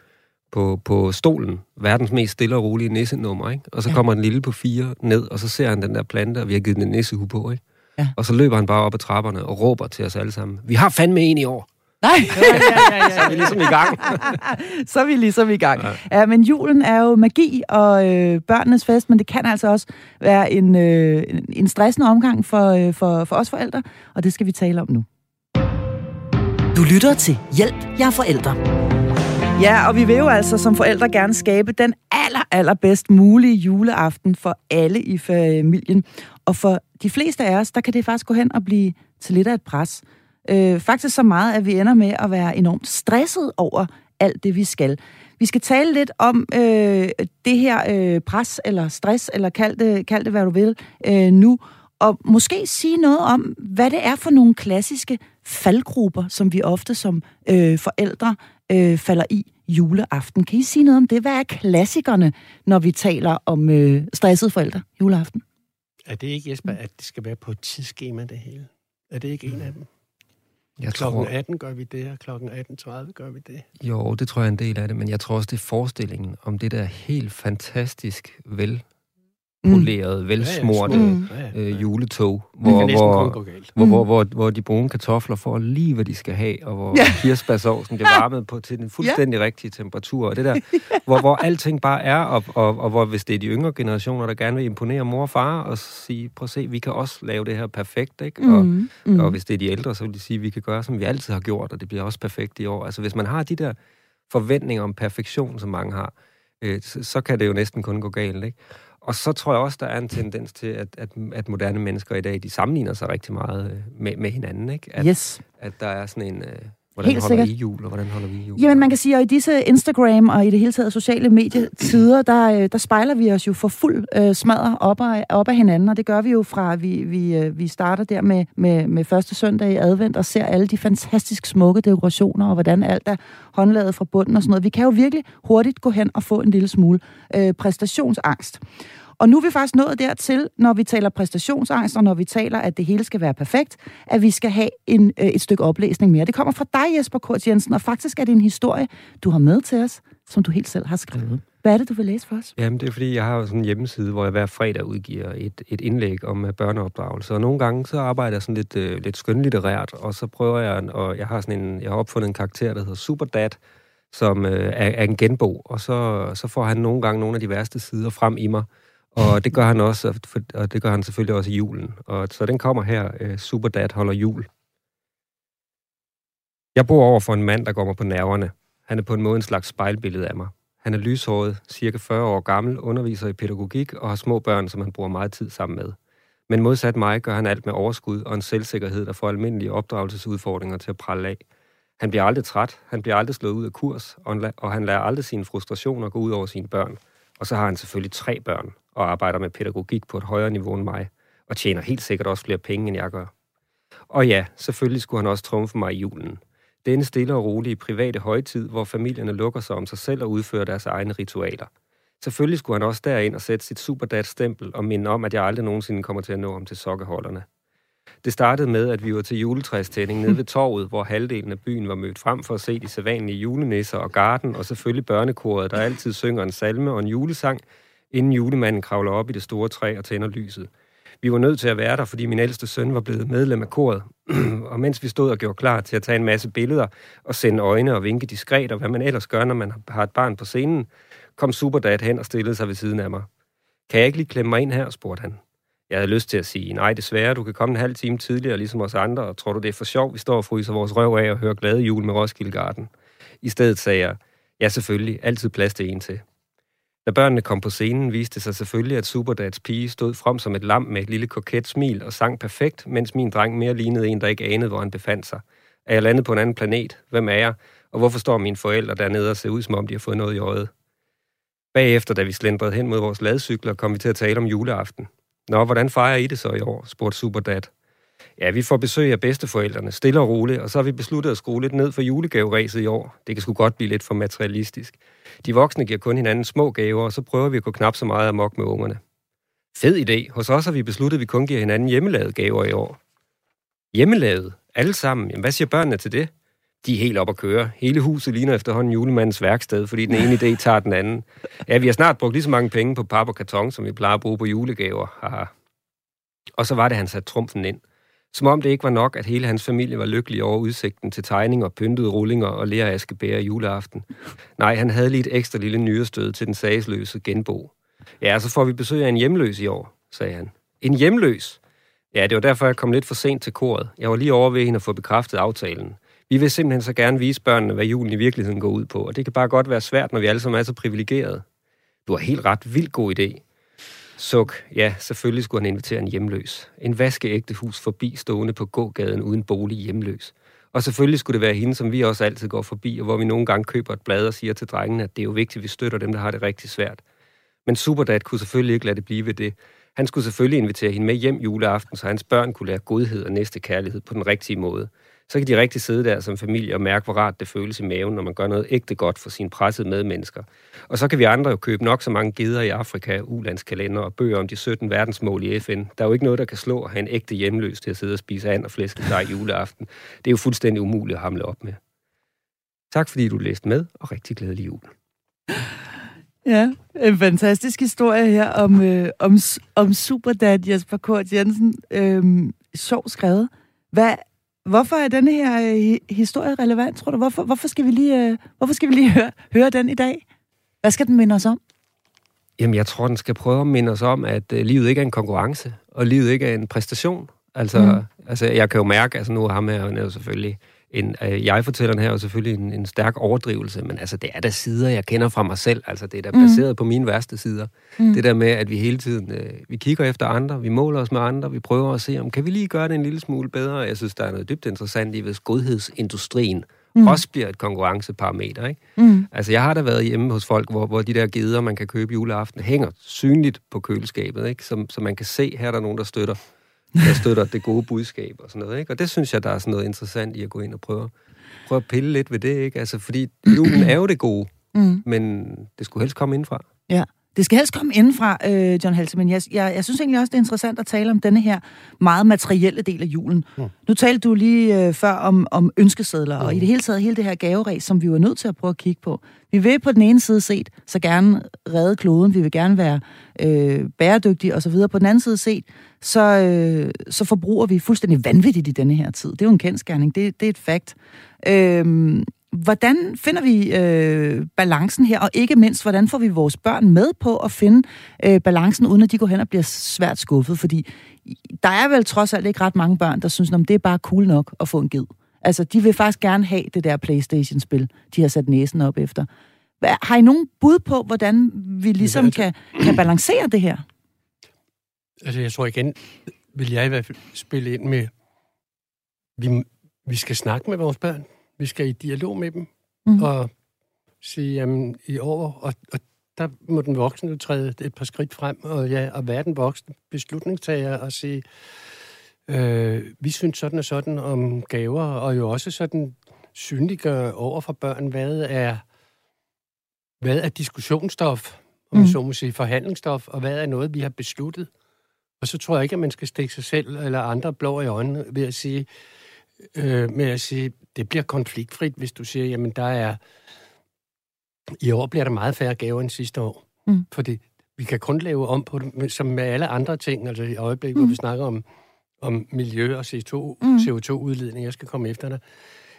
på, på stolen. Verdens mest stille og rolige nissenummer, ikke? Og så ja. kommer den lille på fire ned, og så ser han den der plante, og vi har givet den en nissehue på, ikke? Ja. Og så løber han bare op ad trapperne og råber til os alle sammen. Vi har fandme en i år. Nej. ja, ja, ja, ja. Så er vi ligesom i gang. så er vi ligesom i gang. Ja. ja, men julen er jo magi og øh, børnenes fest, men det kan altså også være en, øh, en stressende omgang for, øh, for, for os forældre, og det skal vi tale om nu. Du lytter til Hjælp, jeg er forældre. Ja, og vi vil jo altså som forældre gerne skabe den aller, allerbedst mulige juleaften for alle i familien. Og for de fleste af os, der kan det faktisk gå hen og blive til lidt af et pres. Øh, faktisk så meget, at vi ender med at være enormt stresset over alt det, vi skal. Vi skal tale lidt om øh, det her øh, pres eller stress, eller kald det, kald det hvad du vil, øh, nu. Og måske sige noget om, hvad det er for nogle klassiske faldgrupper, som vi ofte som øh, forældre øh, falder i juleaften. Kan I sige noget om det? Hvad er klassikerne, når vi taler om øh, stressede forældre juleaften? Er det ikke, Jesper, at det skal være på et tidsskema, det hele? Er det ikke en af dem? Jeg klokken tror... 18 gør vi det, og klokken 18.30 gør vi det. Jo, det tror jeg er en del af det, men jeg tror også, det er forestillingen om det der helt fantastisk vel poleret, mm. velsmorte mm. øh, juletog, hvor, hvor, hvor, hvor, hvor, hvor de brune kartofler får lige, hvad de skal have, og hvor ja. kirsebærsovsen bliver varmet på til den fuldstændig ja. rigtige temperatur, og det der, hvor, hvor alting bare er, og, og, og hvor hvis det er de yngre generationer, der gerne vil imponere mor og far, og sige, prøv at se, vi kan også lave det her perfekt, ikke? Og, mm. Mm. og hvis det er de ældre, så vil de sige, vi kan gøre, som vi altid har gjort, og det bliver også perfekt i år. Altså hvis man har de der forventninger om perfektion, som mange har, øh, så, så kan det jo næsten kun gå galt, ikke? Og så tror jeg også, der er en tendens til, at, at, at moderne mennesker i dag, de sammenligner sig rigtig meget øh, med, med hinanden. Ikke? At, yes. at der er sådan en... Øh, hvordan Helt holder sikkert. I jul, og hvordan holder vi jul? Jamen, man kan sige, at i disse Instagram og i det hele taget sociale medietider, der, øh, der spejler vi os jo for fuld øh, smadre op op af hinanden, og det gør vi jo fra, at vi, vi, øh, vi starter der med, med, med første søndag i advent og ser alle de fantastisk smukke dekorationer, og hvordan alt er håndlaget fra bunden og sådan noget. Vi kan jo virkelig hurtigt gå hen og få en lille smule øh, præstationsangst. Og nu er vi faktisk nået dertil, når vi taler præstationsangst, og når vi taler, at det hele skal være perfekt, at vi skal have en, øh, et stykke oplæsning mere. Det kommer fra dig, Jesper Kort Jensen, og faktisk er det en historie, du har med til os, som du helt selv har skrevet. Hvad er det, du vil læse for os? Jamen, det er fordi, jeg har sådan en hjemmeside, hvor jeg hver fredag udgiver et, et indlæg om uh, børneopdragelse. Og nogle gange, så arbejder jeg sådan lidt, uh, lidt skønlitterært, og så prøver jeg, og jeg har sådan en, jeg har opfundet en karakter, der hedder Superdad, som uh, er, er en genbog, og så, så får han nogle gange nogle af de værste sider frem i mig, og det gør han også, og det gør han selvfølgelig også i julen. Og så den kommer her, øh, Superdad holder jul. Jeg bor over for en mand, der går mig på nerverne. Han er på en måde en slags spejlbillede af mig. Han er lyshåret, cirka 40 år gammel, underviser i pædagogik og har små børn, som han bruger meget tid sammen med. Men modsat mig gør han alt med overskud og en selvsikkerhed, der får almindelige opdragelsesudfordringer til at prale af. Han bliver aldrig træt, han bliver aldrig slået ud af kurs, og han lader aldrig sine frustrationer gå ud over sine børn. Og så har han selvfølgelig tre børn og arbejder med pædagogik på et højere niveau end mig, og tjener helt sikkert også flere penge, end jeg gør. Og ja, selvfølgelig skulle han også trumfe mig i julen. Denne stille og rolige private højtid, hvor familierne lukker sig om sig selv og udfører deres egne ritualer. Selvfølgelig skulle han også derind og sætte sit superdat-stempel og minde om, at jeg aldrig nogensinde kommer til at nå ham til sokkeholderne. Det startede med, at vi var til juletræstænding nede ved torvet, hvor halvdelen af byen var mødt frem for at se de sædvanlige julenisser og garden, og selvfølgelig børnekoret, der altid synger en salme og en julesang, inden julemanden kravler op i det store træ og tænder lyset. Vi var nødt til at være der, fordi min ældste søn var blevet medlem af koret. og mens vi stod og gjorde klar til at tage en masse billeder og sende øjne og vinke diskret, og hvad man ellers gør, når man har et barn på scenen, kom Superdad hen og stillede sig ved siden af mig. Kan jeg ikke lige klemme mig ind her, spurgte han. Jeg havde lyst til at sige, nej desværre, du kan komme en halv time tidligere, ligesom os andre, og tror du det er for sjovt, vi står og fryser vores røv af og hører glade jul med Roskilde Garden. I stedet sagde jeg, ja selvfølgelig, altid plads til en til. Da børnene kom på scenen, viste det sig selvfølgelig, at Superdads pige stod frem som et lam med et lille koket smil og sang perfekt, mens min dreng mere lignede en, der ikke anede, hvor han befandt sig. Er jeg landet på en anden planet? Hvem er jeg? Og hvorfor står mine forældre dernede og ser ud, som om de har fået noget i øjet? Bagefter, da vi slendrede hen mod vores ladcykler, kom vi til at tale om juleaften. Nå, hvordan fejrer I det så i år? spurgte Superdad. Ja, vi får besøg af bedsteforældrene, stille og roligt, og så har vi besluttet at skrue lidt ned for julegaveræset i år. Det kan sgu godt blive lidt for materialistisk. De voksne giver kun hinanden små gaver, og så prøver vi at gå knap så meget amok med ungerne. Fed idé. Hos os har vi besluttet, at vi kun giver hinanden hjemmelavede gaver i år. Hjemmelavet? Alle sammen? Jamen, hvad siger børnene til det? De er helt op at køre. Hele huset ligner efterhånden julemandens værksted, fordi den ene idé tager den anden. Ja, vi har snart brugt lige så mange penge på pap og karton, som vi plejer at bruge på julegaver. Haha. Og så var det, han satte trumfen ind. Som om det ikke var nok, at hele hans familie var lykkelig over udsigten til tegninger, pyntede rullinger og lærer i juleaften. Nej, han havde lige et ekstra lille nyrestød til den sagsløse genbo. Ja, så får vi besøg af en hjemløs i år, sagde han. En hjemløs? Ja, det var derfor, jeg kom lidt for sent til koret. Jeg var lige over ved hende at få bekræftet aftalen. Vi vil simpelthen så gerne vise børnene, hvad julen i virkeligheden går ud på, og det kan bare godt være svært, når vi alle sammen er så privilegerede. Du har helt ret vildt god idé. Suk, ja, selvfølgelig skulle han invitere en hjemløs. En vaskeægte hus forbi stående på gågaden uden bolig hjemløs. Og selvfølgelig skulle det være hende, som vi også altid går forbi, og hvor vi nogle gange køber et blad og siger til drengene, at det er jo vigtigt, at vi støtter dem, der har det rigtig svært. Men Superdad kunne selvfølgelig ikke lade det blive ved det. Han skulle selvfølgelig invitere hende med hjem juleaften, så hans børn kunne lære godhed og næste kærlighed på den rigtige måde så kan de rigtig sidde der som familie og mærke, hvor rart det føles i maven, når man gør noget ægte godt for sine pressede medmennesker. Og så kan vi andre jo købe nok så mange gider i Afrika, ulandskalender og bøger om de 17 verdensmål i FN. Der er jo ikke noget, der kan slå at have en ægte hjemløs til at sidde og spise and og flæskesteg juleaften. Det er jo fuldstændig umuligt at hamle op med. Tak fordi du læste med, og rigtig glædelig jul. Ja, en fantastisk historie her om, øh, om, om Superdad Jesper Kort Jensen. Øh, sjov skrevet. Hvad, Hvorfor er denne her øh, historie relevant, tror du? Hvorfor, hvorfor skal vi lige, øh, hvorfor skal vi lige høre, høre den i dag? Hvad skal den minde os om? Jamen, jeg tror, den skal prøve at minde os om, at øh, livet ikke er en konkurrence, og livet ikke er en præstation. Altså, mm. altså jeg kan jo mærke, altså nu er ham her jo selvfølgelig en, øh, jeg fortæller den her jo selvfølgelig en, en stærk overdrivelse, men altså, det er der sider, jeg kender fra mig selv. Altså, det er da mm. baseret på mine værste sider. Mm. Det der med, at vi hele tiden, øh, vi kigger efter andre, vi måler os med andre, vi prøver at se, om kan vi lige gøre det en lille smule bedre. Jeg synes, der er noget dybt interessant i, hvis godhedsindustrien mm. også bliver et konkurrenceparameter. Ikke? Mm. Altså, jeg har da været hjemme hos folk, hvor, hvor de der geder, man kan købe juleaften, hænger synligt på køleskabet, ikke? Så, så man kan se, her er der nogen, der støtter der støtter det gode budskab og sådan noget. Ikke? Og det synes jeg, der er sådan noget interessant i at gå ind og prøve, prøve at pille lidt ved det. Ikke? Altså, fordi julen er jo det gode, mm. men det skulle helst komme indfra. Ja. Det skal helst komme indenfra, øh, John Halse, men jeg, jeg, jeg synes egentlig også, det er interessant at tale om denne her meget materielle del af julen. Mm. Nu talte du lige øh, før om, om ønskesedler, mm. og i det hele taget hele det her gaveræs, som vi var nødt til at prøve at kigge på. Vi vil på den ene side set så gerne redde kloden, vi vil gerne være øh, bæredygtige osv. På den anden side set, så, øh, så forbruger vi fuldstændig vanvittigt i denne her tid. Det er jo en kendskærning, det, det er et fakt. Øh, Hvordan finder vi øh, balancen her, og ikke mindst, hvordan får vi vores børn med på at finde øh, balancen, uden at de går hen og bliver svært skuffet? Fordi der er vel trods alt ikke ret mange børn, der synes, at det er bare cool nok at få en ged. Altså, de vil faktisk gerne have det der Playstation-spil, de har sat næsen op efter. Har I nogen bud på, hvordan vi ligesom kan, kan balancere det her? Altså, jeg tror igen, vil jeg i hvert fald spille ind med, vi, vi skal snakke med vores børn vi skal i dialog med dem mm. og sige, jamen i år, og, og der må den voksne træde et par skridt frem, og, ja, og være den voksne beslutningstager og sige, øh, vi synes sådan og sådan om gaver, og jo også sådan synliggøre over for børn, hvad er, hvad er diskussionsstof, om mm. så må sige, forhandlingsstof, og hvad er noget, vi har besluttet. Og så tror jeg ikke, at man skal stikke sig selv eller andre blå i øjnene ved at sige, øh, med at sige, det bliver konfliktfrit, hvis du siger, jamen der er, i år bliver der meget færre gaver end sidste år. Mm. Fordi vi kan kun lave om på det, som med alle andre ting, altså i øjeblikket, mm. hvor vi snakker om, om miljø og CO2, mm. CO2-udledning, jeg skal komme efter dig.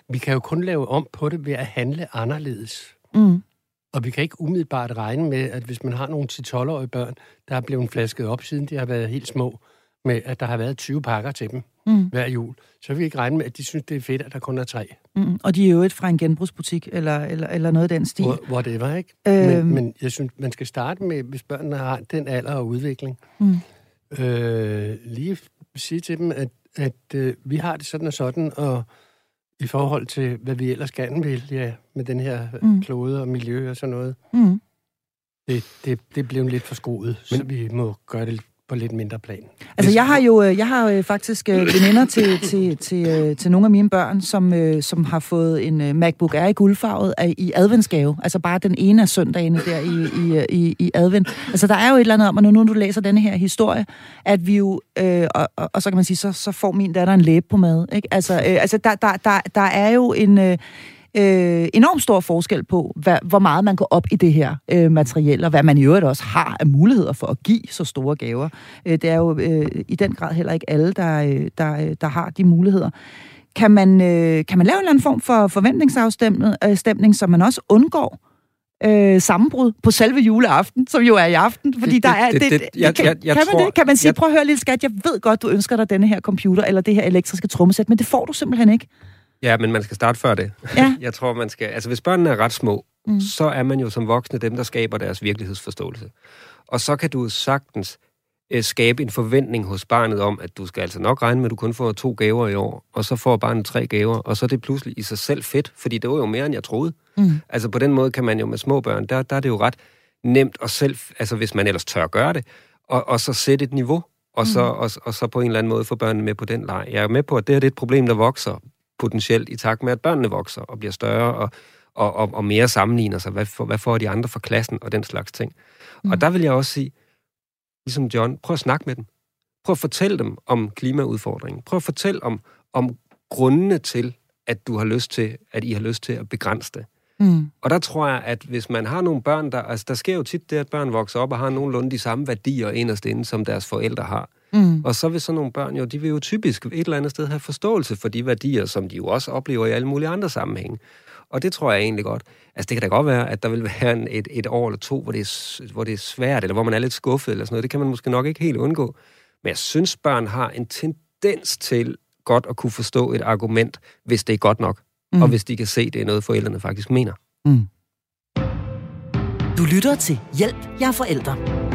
Vi kan jo kun lave om på det ved at handle anderledes. Mm. Og vi kan ikke umiddelbart regne med, at hvis man har nogle 10-12-årige børn, der er blevet flasket op, siden de har været helt små, med at der har været 20 pakker til dem mm. hver jul, så vil vi ikke regne med, at de synes, det er fedt, at der kun er tre. Mm. Og de er jo et fra en genbrugsbutik, eller, eller, eller noget af den stil. Hvor, det var, ikke? Øhm. Men, men jeg synes, man skal starte med, hvis børnene har den alder og udvikling, mm. øh, lige sige til dem, at, at øh, vi har det sådan og sådan, og i forhold til, hvad vi ellers gerne vil, ja, med den her mm. klode og miljø og sådan noget. Mm. Det, det, det blev lidt for skruet, så vi må gøre det på lidt mindre plan. Altså, jeg har jo øh, jeg har øh, faktisk øh, veninder til, til, til, til nogle af mine børn, som, som har fået en MacBook Air i guldfarvet i adventsgave. Altså bare den ene af søndagene der i, i, i, i advent. Altså, der er jo et eller andet om, at nu du læser denne her historie, at vi jo, øh, og, og, og så kan man sige, så, så får min datter en læbe på mad. Ikke? Altså, øh, altså der, der, der, der er jo en... Øh, øh, enormt stor forskel på, hvad, hvor meget man går op i det her øh, materiel, og hvad man i øvrigt også har af muligheder for at give så store gaver. Øh, det er jo øh, i den grad heller ikke alle, der, øh, der, øh, der har de muligheder. Kan man, øh, kan man lave en eller anden form for forventningsafstemning, øh, så man også undgår øh, sammenbrud på selve juleaften, som jo er i aften, fordi det, der er... Det, det, det, jeg, kan, jeg, jeg kan man tror, det? Kan man sige, jeg, prøv at høre, lille skat, jeg ved godt, du ønsker dig denne her computer, eller det her elektriske trommesæt, men det får du simpelthen ikke. Ja, men man skal starte før det. Ja. Jeg tror, man skal... Altså, hvis børnene er ret små, mm. så er man jo som voksne dem, der skaber deres virkelighedsforståelse. Og så kan du sagtens øh, skabe en forventning hos barnet om, at du skal altså nok regne med, at du kun får to gaver i år, og så får barnet tre gaver, og så er det pludselig i sig selv fedt, fordi det var jo mere, end jeg troede. Mm. Altså på den måde kan man jo med små børn, der, der er det jo ret nemt at selv, altså hvis man ellers tør gøre det, og, og så sætte et niveau, og så, mm. og, og så på en eller anden måde få børnene med på den leg. Jeg er med på, at det her det er et problem, der vokser potentielt i takt med, at børnene vokser og bliver større og, og, og, og mere sammenligner sig. Hvad, for, hvad får de andre fra klassen og den slags ting? Mm. Og der vil jeg også sige, ligesom John, prøv at snakke med dem. Prøv at fortælle dem om klimaudfordringen. Prøv at fortælle om, om grundene til, at du har lyst til, at I har lyst til at begrænse det. Mm. Og der tror jeg, at hvis man har nogle børn, der, altså der sker jo tit det, at børn vokser op og har nogenlunde de samme værdier inderst inde, som deres forældre har. Mm. Og så vil sådan nogle børn jo, de vil jo typisk et eller andet sted have forståelse for de værdier, som de jo også oplever i alle mulige andre sammenhænge. Og det tror jeg egentlig godt. Altså, det kan da godt være, at der vil være en, et, et år eller to, hvor det, er, hvor det er svært, eller hvor man er lidt skuffet, eller sådan noget. Det kan man måske nok ikke helt undgå. Men jeg synes, børn har en tendens til godt at kunne forstå et argument, hvis det er godt nok. Mm. Og hvis de kan se, det er noget, forældrene faktisk mener. Mm. Du lytter til Hjælp, jeg er forældre.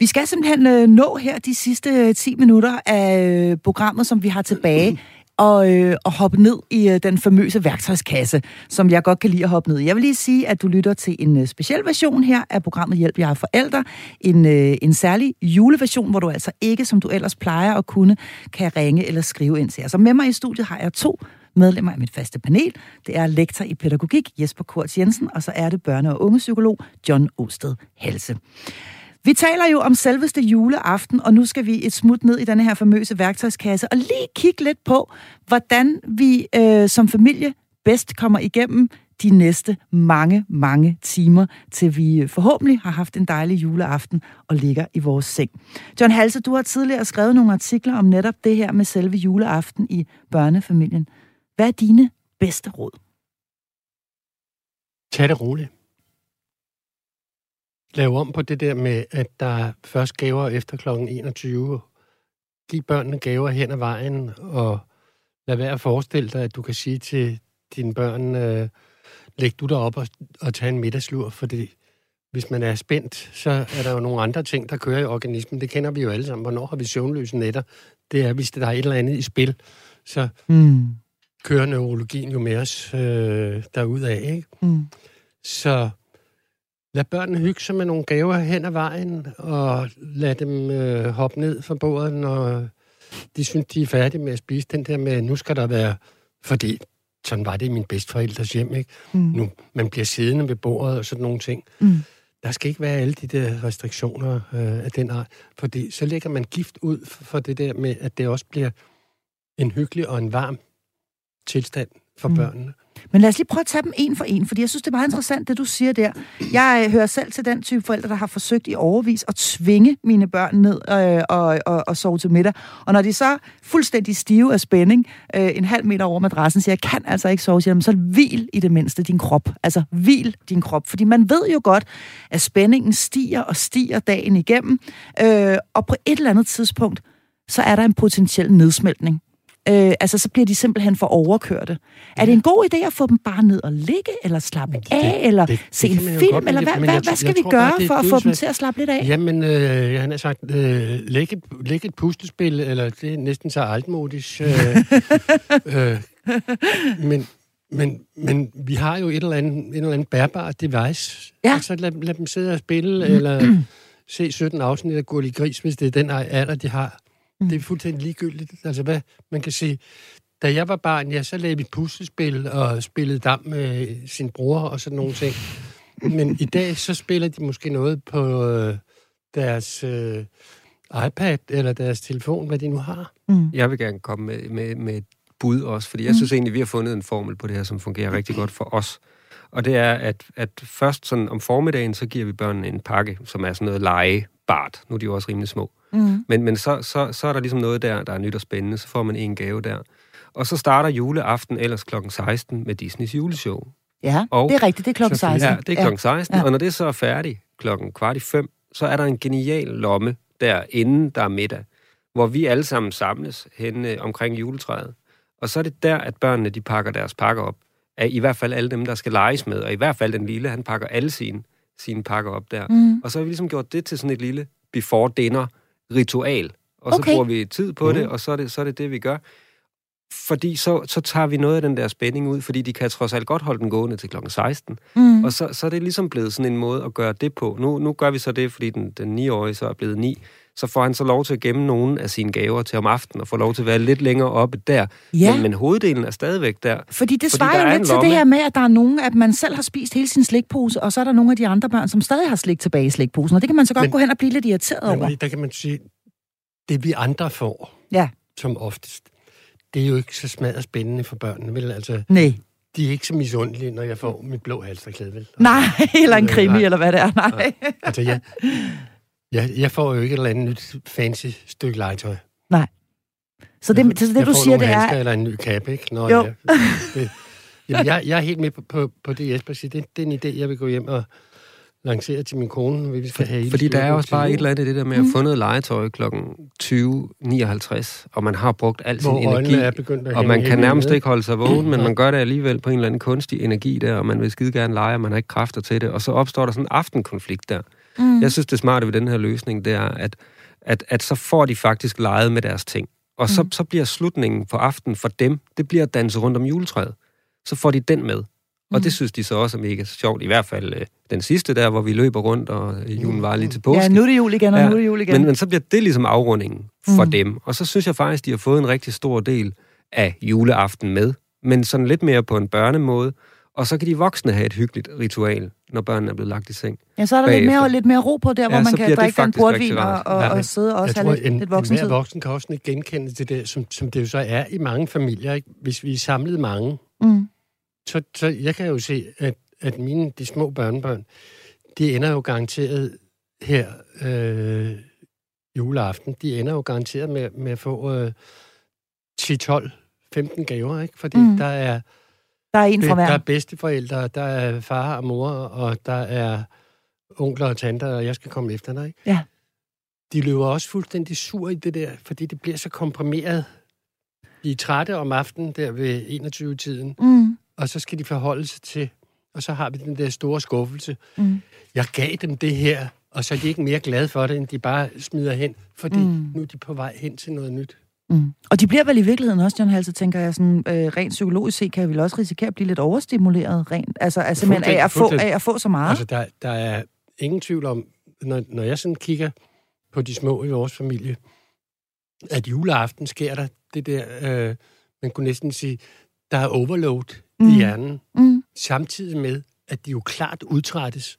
Vi skal simpelthen øh, nå her de sidste øh, 10 minutter af øh, programmet, som vi har tilbage, og, øh, og hoppe ned i øh, den famøse værktøjskasse, som jeg godt kan lide at hoppe ned i. Jeg vil lige sige, at du lytter til en øh, speciel version her af programmet Hjælp, jer forældre. En, øh, en særlig juleversion, hvor du altså ikke, som du ellers plejer at kunne, kan ringe eller skrive ind til. Så med mig i studiet har jeg to medlemmer af mit faste panel. Det er lektor i pædagogik Jesper Kort Jensen, og så er det børne- og ungepsykolog John Osted Halse. Vi taler jo om selveste juleaften, og nu skal vi et smut ned i den her famøse værktøjskasse og lige kigge lidt på, hvordan vi øh, som familie bedst kommer igennem de næste mange, mange timer, til vi øh, forhåbentlig har haft en dejlig juleaften og ligger i vores seng. John Halse, du har tidligere skrevet nogle artikler om netop det her med selve juleaften i børnefamilien. Hvad er dine bedste råd? Tag det roligt lave om på det der med, at der først gaver efter kl. 21. Giv børnene gaver hen ad vejen, og lad være at forestille dig, at du kan sige til dine børn, øh, læg du dig op og, og tag en middagslur, fordi hvis man er spændt, så er der jo nogle andre ting, der kører i organismen. Det kender vi jo alle sammen. Hvornår har vi søvnløse nætter? Det er, hvis der er et eller andet i spil, så mm. kører neurologien jo med os øh, derudad, ikke? Mm. Så Lad børnene hygge sig med nogle gaver hen ad vejen, og lad dem øh, hoppe ned fra bordet, når de synes, de er færdige med at spise. Den der med, nu skal der være... Fordi sådan var det i min bedstforældres hjem, ikke? Mm. Nu, man bliver siddende ved bordet og sådan nogle ting. Mm. Der skal ikke være alle de der restriktioner øh, af den art, fordi så lægger man gift ud for det der med, at det også bliver en hyggelig og en varm tilstand for mm. børnene. Men lad os lige prøve at tage dem en for en, fordi jeg synes, det er meget interessant, det du siger der. Jeg øh, hører selv til den type forældre, der har forsøgt i overvis at tvinge mine børn ned øh, og, og, og sove til middag. Og når de så fuldstændig stive af spænding, øh, en halv meter over madrassen, siger, jeg kan altså ikke sove, siger, så hvil i det mindste din krop. Altså hvil din krop. Fordi man ved jo godt, at spændingen stiger og stiger dagen igennem. Øh, og på et eller andet tidspunkt, så er der en potentiel nedsmeltning. Øh, altså, så bliver de simpelthen for overkørte. Er det en god idé at få dem bare ned og ligge, eller slappe det, af, eller det, se det en film, godt, eller hvad, hvad, hvad skal vi gøre bare, for at få dem til at slappe lidt af? Jamen, øh, han har sagt, øh, læg, et, læg et pustespil, eller det er næsten så altmodisk. Øh, øh, men, men, men vi har jo et eller andet, en eller anden bærbar device. Ja. Altså, lad, lad dem sidde og spille, eller se 17 afsnit af Gurli Gris, hvis det er den alder, de har. Mm. Det er fuldstændig ligegyldigt. Altså, hvad man kan sige, da jeg var barn, ja, så lavede vi puslespil og spillede dam med sin bror og sådan nogle ting. Men i dag, så spiller de måske noget på øh, deres øh, iPad eller deres telefon, hvad de nu har. Mm. Jeg vil gerne komme med, med, med et bud også, fordi jeg mm. synes egentlig, vi har fundet en formel på det her, som fungerer rigtig godt for os. Og det er, at, at først sådan om formiddagen, så giver vi børnene en pakke, som er sådan noget legebart. Nu er de jo også rimelig små. Mm. Men, men så, så, så er der ligesom noget der, der er nyt og spændende. Så får man en gave der. Og så starter juleaften ellers kl. 16 med Disneys juleshow. Ja, og det er rigtigt. Det er kl. 16. Ja, det er kl. 16. Ja. Og når det så er færdigt klokken kvart i fem, så er der en genial lomme der, inden der er middag, hvor vi alle sammen samles hen øh, omkring juletræet. Og så er det der, at børnene de pakker deres pakker op. I hvert fald alle dem, der skal leges med, og i hvert fald den lille, han pakker alle sine, sine pakker op der. Mm. Og så har vi ligesom gjort det til sådan et lille before dinner ritual. Og okay. så bruger vi tid på mm. det, og så er det, så er det det, vi gør. Fordi så, så tager vi noget af den der spænding ud, fordi de kan trods alt godt holde den gående til kl. 16. Mm. Og så, så er det ligesom blevet sådan en måde at gøre det på. Nu, nu gør vi så det, fordi den, den 9-årige så er blevet 9 så får han så lov til at gemme nogle af sine gaver til om aftenen, og får lov til at være lidt længere oppe der. Ja. Men, men hoveddelen er stadigvæk der. Fordi det svarer jo lidt til det her med, at der er nogen, at man selv har spist hele sin slikpose, og så er der nogle af de andre børn, som stadig har slik tilbage i slikposen, og det kan man så godt men, gå hen og blive lidt irriteret men, over. Der kan man sige, det vi andre får, ja. som oftest, det er jo ikke så smadret spændende for børnene, vel? Altså, Nej. De er ikke så misundelige, når jeg får mit blå halsterklæde, vel? Nej, eller en krimi, eller hvad det er. Nej. nej. Altså, jeg, jeg, jeg får jo ikke et eller andet nyt fancy stykke legetøj. Nej. Så det, så det jeg du siger, det er... eller en ny cap, ikke? Når jo. Jeg, det, jamen, jeg, jeg er helt med på, på, på det, Jesper siger. Det, det er en idé, jeg vil gå hjem og lancere til min kone, vi skal have Fordi der er også bare et eller andet det der med at mm. få noget legetøj kl. 20.59, og man har brugt al sin Hvor energi, er begyndt at og man kan nærmest med. ikke holde sig vågen, men man gør det alligevel på en eller anden kunstig energi der, og man vil skide gerne lege, og man har ikke kræfter til det, og så opstår der sådan en aftenkonflikt der. Mm. Jeg synes, det smarte ved den her løsning, det er, at, at, at så får de faktisk leget med deres ting. Og så, mm. så bliver slutningen på aftenen for dem, det bliver at danse rundt om juletræet. Så får de den med. Og mm. det synes de så også er mega sjovt. I hvert fald øh, den sidste der, hvor vi løber rundt, og julen var lige til påske. Ja, nu er det jul igen, og ja, nu er det jul igen. Men, men så bliver det ligesom afrundingen for mm. dem. Og så synes jeg faktisk, de har fået en rigtig stor del af juleaften med. Men sådan lidt mere på en børnemåde. Og så kan de voksne have et hyggeligt ritual, når børnene er blevet lagt i seng. Ja, så er der lidt mere, lidt mere ro på der, ja, hvor man kan drikke en portvin og, og, ja, og sidde og også have lidt, en, lidt voksentid. En voksen kan også ikke genkende til det, som, som det jo så er i mange familier. Ikke? Hvis vi er samlet mange, mm. så, så jeg kan jo se, at, at mine, de små børnebørn, de ender jo garanteret her øh, juleaften, de ender jo garanteret med, med at få øh, 10, 12, 15 gaver, ikke? Fordi mm. der er der er en fra hver. Der er bedsteforældre, der er far og mor, og der er onkler og tanter, og jeg skal komme efter dig. Ja. De løber også fuldstændig sur i det der, fordi det bliver så komprimeret. De er trætte om aftenen der ved 21-tiden, mm. og så skal de forholde sig til, og så har vi den der store skuffelse. Mm. Jeg gav dem det her, og så er de ikke mere glade for det, end de bare smider hen, fordi mm. nu er de på vej hen til noget nyt. Mm. Og de bliver vel i virkeligheden også, John Halse, tænker jeg, sådan, øh, rent psykologisk set, kan jeg vel også risikere at blive lidt overstimuleret rent, altså, altså simpelthen af at, få, af at få så meget. Altså, der, der er ingen tvivl om, når, når jeg sådan kigger på de små i vores familie, at juleaften sker der det der, øh, man kunne næsten sige, der er overload mm. i hjernen, mm. samtidig med, at de jo klart udtrættes,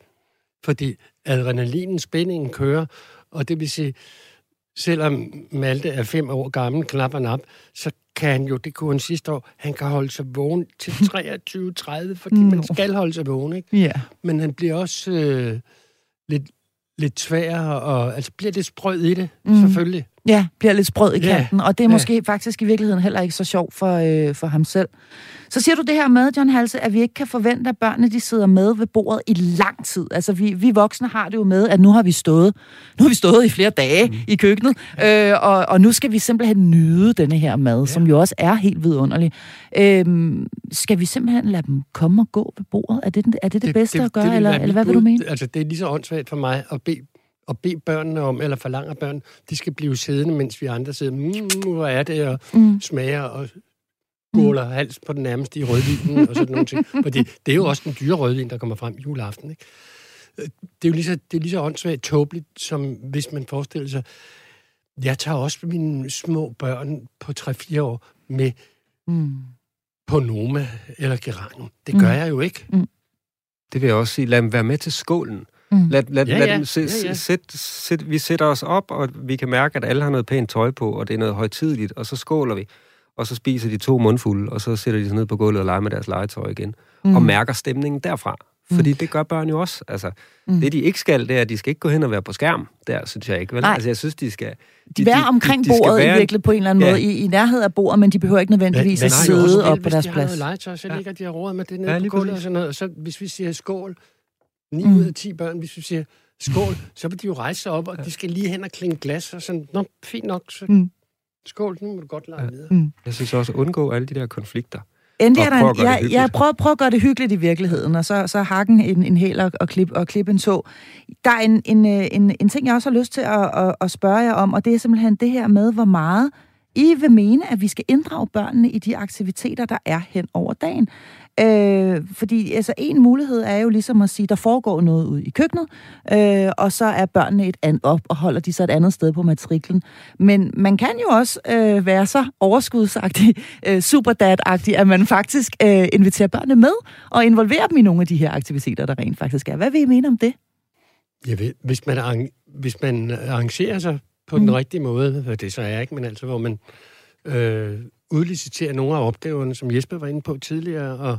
fordi adrenalinen, spændingen kører, og det vil sige, selvom Malte er fem år gammel, knap og nap, så kan han jo, det kunne han sidste år, han kan holde sig vågen til 23.30, fordi mm. man skal holde sig vågen, ikke? Ja. Men han bliver også øh, lidt, lidt svær, og altså bliver lidt sprød i det, mm. selvfølgelig. Ja, bliver lidt sprød i kanten, og det er måske faktisk i virkeligheden heller ikke så sjovt for, øh, for ham selv. Så siger du det her med, John Halse, at vi ikke kan forvente, at børnene de sidder med ved bordet i lang tid. Altså, vi, vi voksne har det jo med, at nu har vi stået, nu har vi stået i flere dage mm. i køkkenet, øh, og, og nu skal vi simpelthen nyde denne her mad, ja. som jo også er helt vidunderlig. Øh, skal vi simpelthen lade dem komme og gå ved bordet? Er det er det, det, det bedste at gøre, vil eller, være eller hvad vil du mene? Altså, det er lige så åndssvagt for mig at bede, at bede børnene om, eller forlange børn, de skal blive siddende, mens vi andre sidder, mm, hvor er det, og Mm. smager, og gåler hals på den nærmeste i rødvinen, og sådan nogle ting. Fordi det er jo også den dyre rødvin, der kommer frem juleaften, ikke? Øh, Det er jo lige så, det er lige så åndssvagt tåbeligt, som hvis man forestiller sig, jeg tager også mine små børn på 3-4 år med Mm. på Noma eller Geranum. Det gør Mm. jeg jo ikke. Det vil jeg også sige. Lad dem være med til skålen. Mm. Lad, lad, Ja, lad ja. dem se, Ja, ja. Sæt, sæt, vi sætter os op, og vi kan mærke, at alle har noget pænt tøj på, og det er noget højtidligt, og så skåler vi. Og så spiser de to mundfulde, og så sætter de sig ned på gulvet og leger med deres legetøj igen. Mm. Og mærker stemningen derfra. Fordi det gør børn jo også. Altså, mm. Det, de ikke skal, det er, at de skal ikke gå hen og være på skærm. Der synes jeg ikke. Vel? Nej. Altså, jeg synes, de skal... De være omkring skal bordet være- i virkeligheden på en eller anden Ja. måde, i, i nærhed af bordet, men de behøver ikke nødvendigvis at nej, jo også sidde op på hvis deres de har plads. noget legetøj, så Ja. ligger de og råder med det nede Ja, ja, på gulvet og sådan noget. Og så hvis vi siger skål, 9 Mm. ud af 10 børn, hvis vi siger skål, så vil de jo rejse sig op, og de skal lige hen og klinge glas, og sådan, nå, fint nok, så Mm. skål, nu må du godt lege videre. Mm. Jeg synes også at undgå alle de der konflikter. Endelig er der prøv en, at gøre det jeg, hyggeligt. jeg prøver, prøver at gøre det hyggeligt i virkeligheden, og så, så hakken en, en hæl og, og, klip, og klippe en tog. Der er en, en, øh, en, en ting, jeg også har lyst til at, at, at spørge jer om, og det er simpelthen det her med, hvor meget I vil mene, at vi skal inddrage børnene i de aktiviteter, der er hen over dagen. Øh, fordi altså, en mulighed er jo ligesom at sige, der foregår noget ude i køkkenet, øh, og så er børnene et andet op, og holder de så et andet sted på matriklen. Men man kan jo også øh, være så overskudsagtig, øh, superdad-agtig, at man faktisk øh, inviterer børnene med, og involverer dem i nogle af de her aktiviteter, der rent faktisk er. Hvad vil I mene om det? Jeg ved, hvis man, hvis man arrangerer sig på Mm. den rigtige måde, hvad det så er ikke, men altså, hvor man øh, udliciterer nogle af opgaverne, som Jesper var inde på tidligere, og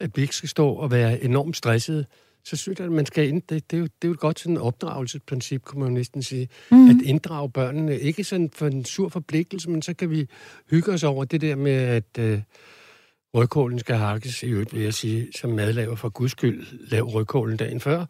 at vi ikke skal stå og være enormt stresset, så synes jeg, at man skal ind, det, det, er jo, det er jo et godt sådan opdragelsesprincip, kunne man næsten sige, mm. at inddrage børnene, ikke sådan for en sur forpligtelse, men så kan vi hygge os over det der med, at øh, rødkålen skal hakkes, i øvrigt vil jeg sige, som madlaver for guds skyld, lav rødkålen dagen før.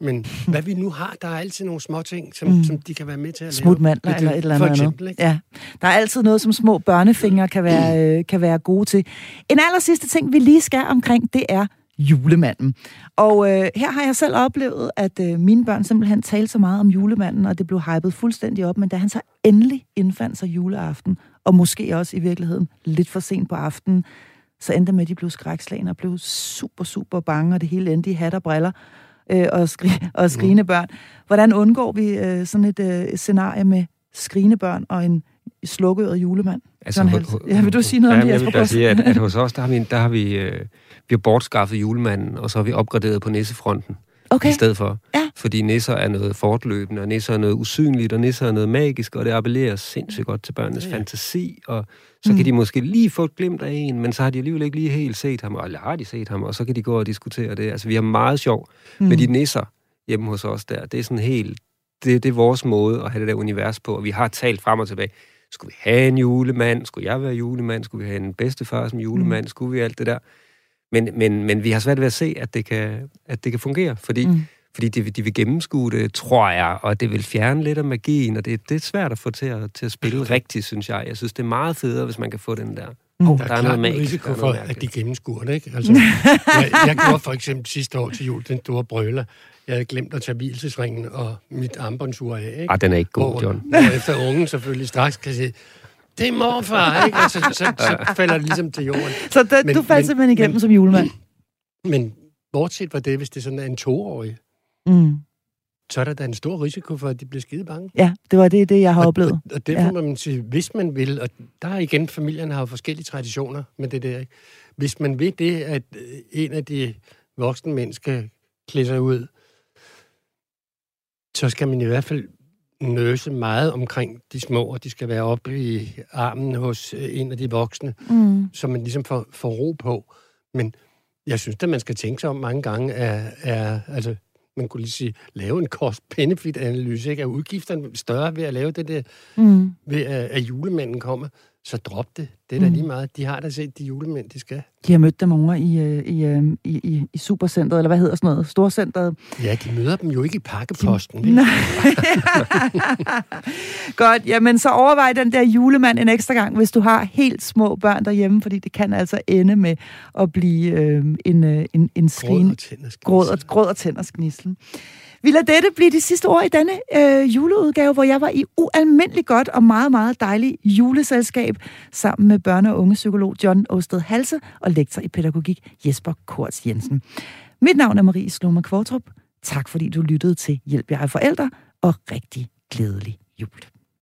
Men hvad vi nu har, der er altid nogle små ting, som, Mm. mm. som de kan være med til at Smut lave. mandler eller et eller for andet eksempel, andet. ikke? Ja. Der er altid noget, som små børnefingre kan være, øh, kan være gode til. En aller sidste ting, vi lige skal omkring, det er julemanden. Og øh, her har jeg selv oplevet, at øh, mine børn simpelthen talte så meget om julemanden, og det blev hypet fuldstændig op, men da han så endelig indfandt sig juleaften, og måske også i virkeligheden lidt for sent på aftenen, så endte det med, at de blev skrækslagne og blev super, super bange, og det hele endte i hat og briller øh, og, skri- og skrigende børn. Hvordan undgår vi øh, sådan et øh, scenarie med skrigende børn og en slukket julemand? John Hals. Ja, vil du sige noget om det, jeg Jesper Busk? sige, at, at hos os, der har vi, der har vi, øh, vi har bortskaffet julemanden, og så har vi opgraderet på nissefronten Okay, i stedet for. Ja. Fordi nisser er noget fortløbende, og nisser er noget usynligt, og nisser er noget magisk, og det appellerer sindssygt godt til børnenes Ja, ja. fantasi, og så Mm. kan de måske lige få et glimt af en, men så har de alligevel ikke lige helt set ham, eller har de set ham, og så kan de gå og diskutere det. Altså, vi har meget sjov Mm. med de nisser hjemme hos os der. Det er sådan helt, det, det er vores måde at have det der univers på, og vi har talt frem og tilbage. Skulle vi have en julemand? Skulle jeg være julemand? Skulle vi have en bedstefar som julemand? Mm. Skulle vi alt det der? Men, men, men vi har svært ved at se, at det kan, at det kan fungere, fordi, Mm. Fordi de, de vil gennemskue det, tror jeg, og det vil fjerne lidt af magien, og det, det er svært at få til at, til at spille rigtigt, synes jeg. Jeg synes, det er meget federe, hvis man kan få den der. Mm. Oh, Der er, der er klart noget risiko der er for, at de gennemskuer det, ikke? Altså, jeg, jeg gjorde for eksempel sidste år til jul den store brøler. Jeg havde glemt at tage hvilesesringen og mit armbåndsur af, ikke? Ah, den er ikke god, Hvor- John. Hvor efter ungen selvfølgelig straks kan sige, det er morfar, ikke? Og så, så, så falder det ligesom til jorden. Så det, Men- du faldt men- simpelthen igennem men- som julemand? Men bortset fra det, hvis det sådan er en toårig, Mm. så er der da en stor risiko for, at de bliver skide bange. Ja, det var det, det jeg har oplevet. Og, og derfor Ja. må man sige, hvis man vil, og der er igen, familierne har jo forskellige traditioner med det der, ikke? Hvis man vil det, at øh, en af de voksne mænd skal klæde sig ud, så skal man i hvert fald nøse meget omkring de små, og de skal være oppe i armen hos øh, en af de voksne, Mm. så man ligesom får, får ro på. Men jeg synes at man skal tænke sig om mange gange, er, er altså, man kunne lige sige, lave en cost-benefit-analyse, ikke? Er udgifterne større ved at lave det der, Mm. ved at, at julemanden kommer? Så drop det. Det er da Mm. lige meget. De har da set de julemænd, de skal. De har mødt dem over i, øh, i, øh, i, i, i Supercentret, eller hvad hedder sådan noget? Storcentret. Ja, de møder dem jo ikke i pakkeposten. ikke? Nej. Godt, jamen så overvej den der julemand en ekstra gang, hvis du har helt små børn derhjemme, fordi det kan altså ende med at blive øh, en, øh, en, en Gråd skrin, og tænder gråd og, gråd og tænders gnissel. Vi lader dette blive de sidste ord i denne øh, juleudgave, hvor jeg var i ualmindeligt godt og meget, meget dejligt juleselskab sammen med børne- og ungepsykolog John Osted Halse og lektor i pædagogik Jesper Korts Jensen. Mit navn er Marie Sloma Kvartrup. Tak fordi du lyttede til Hjælp jer forældre, og rigtig glædelig jul.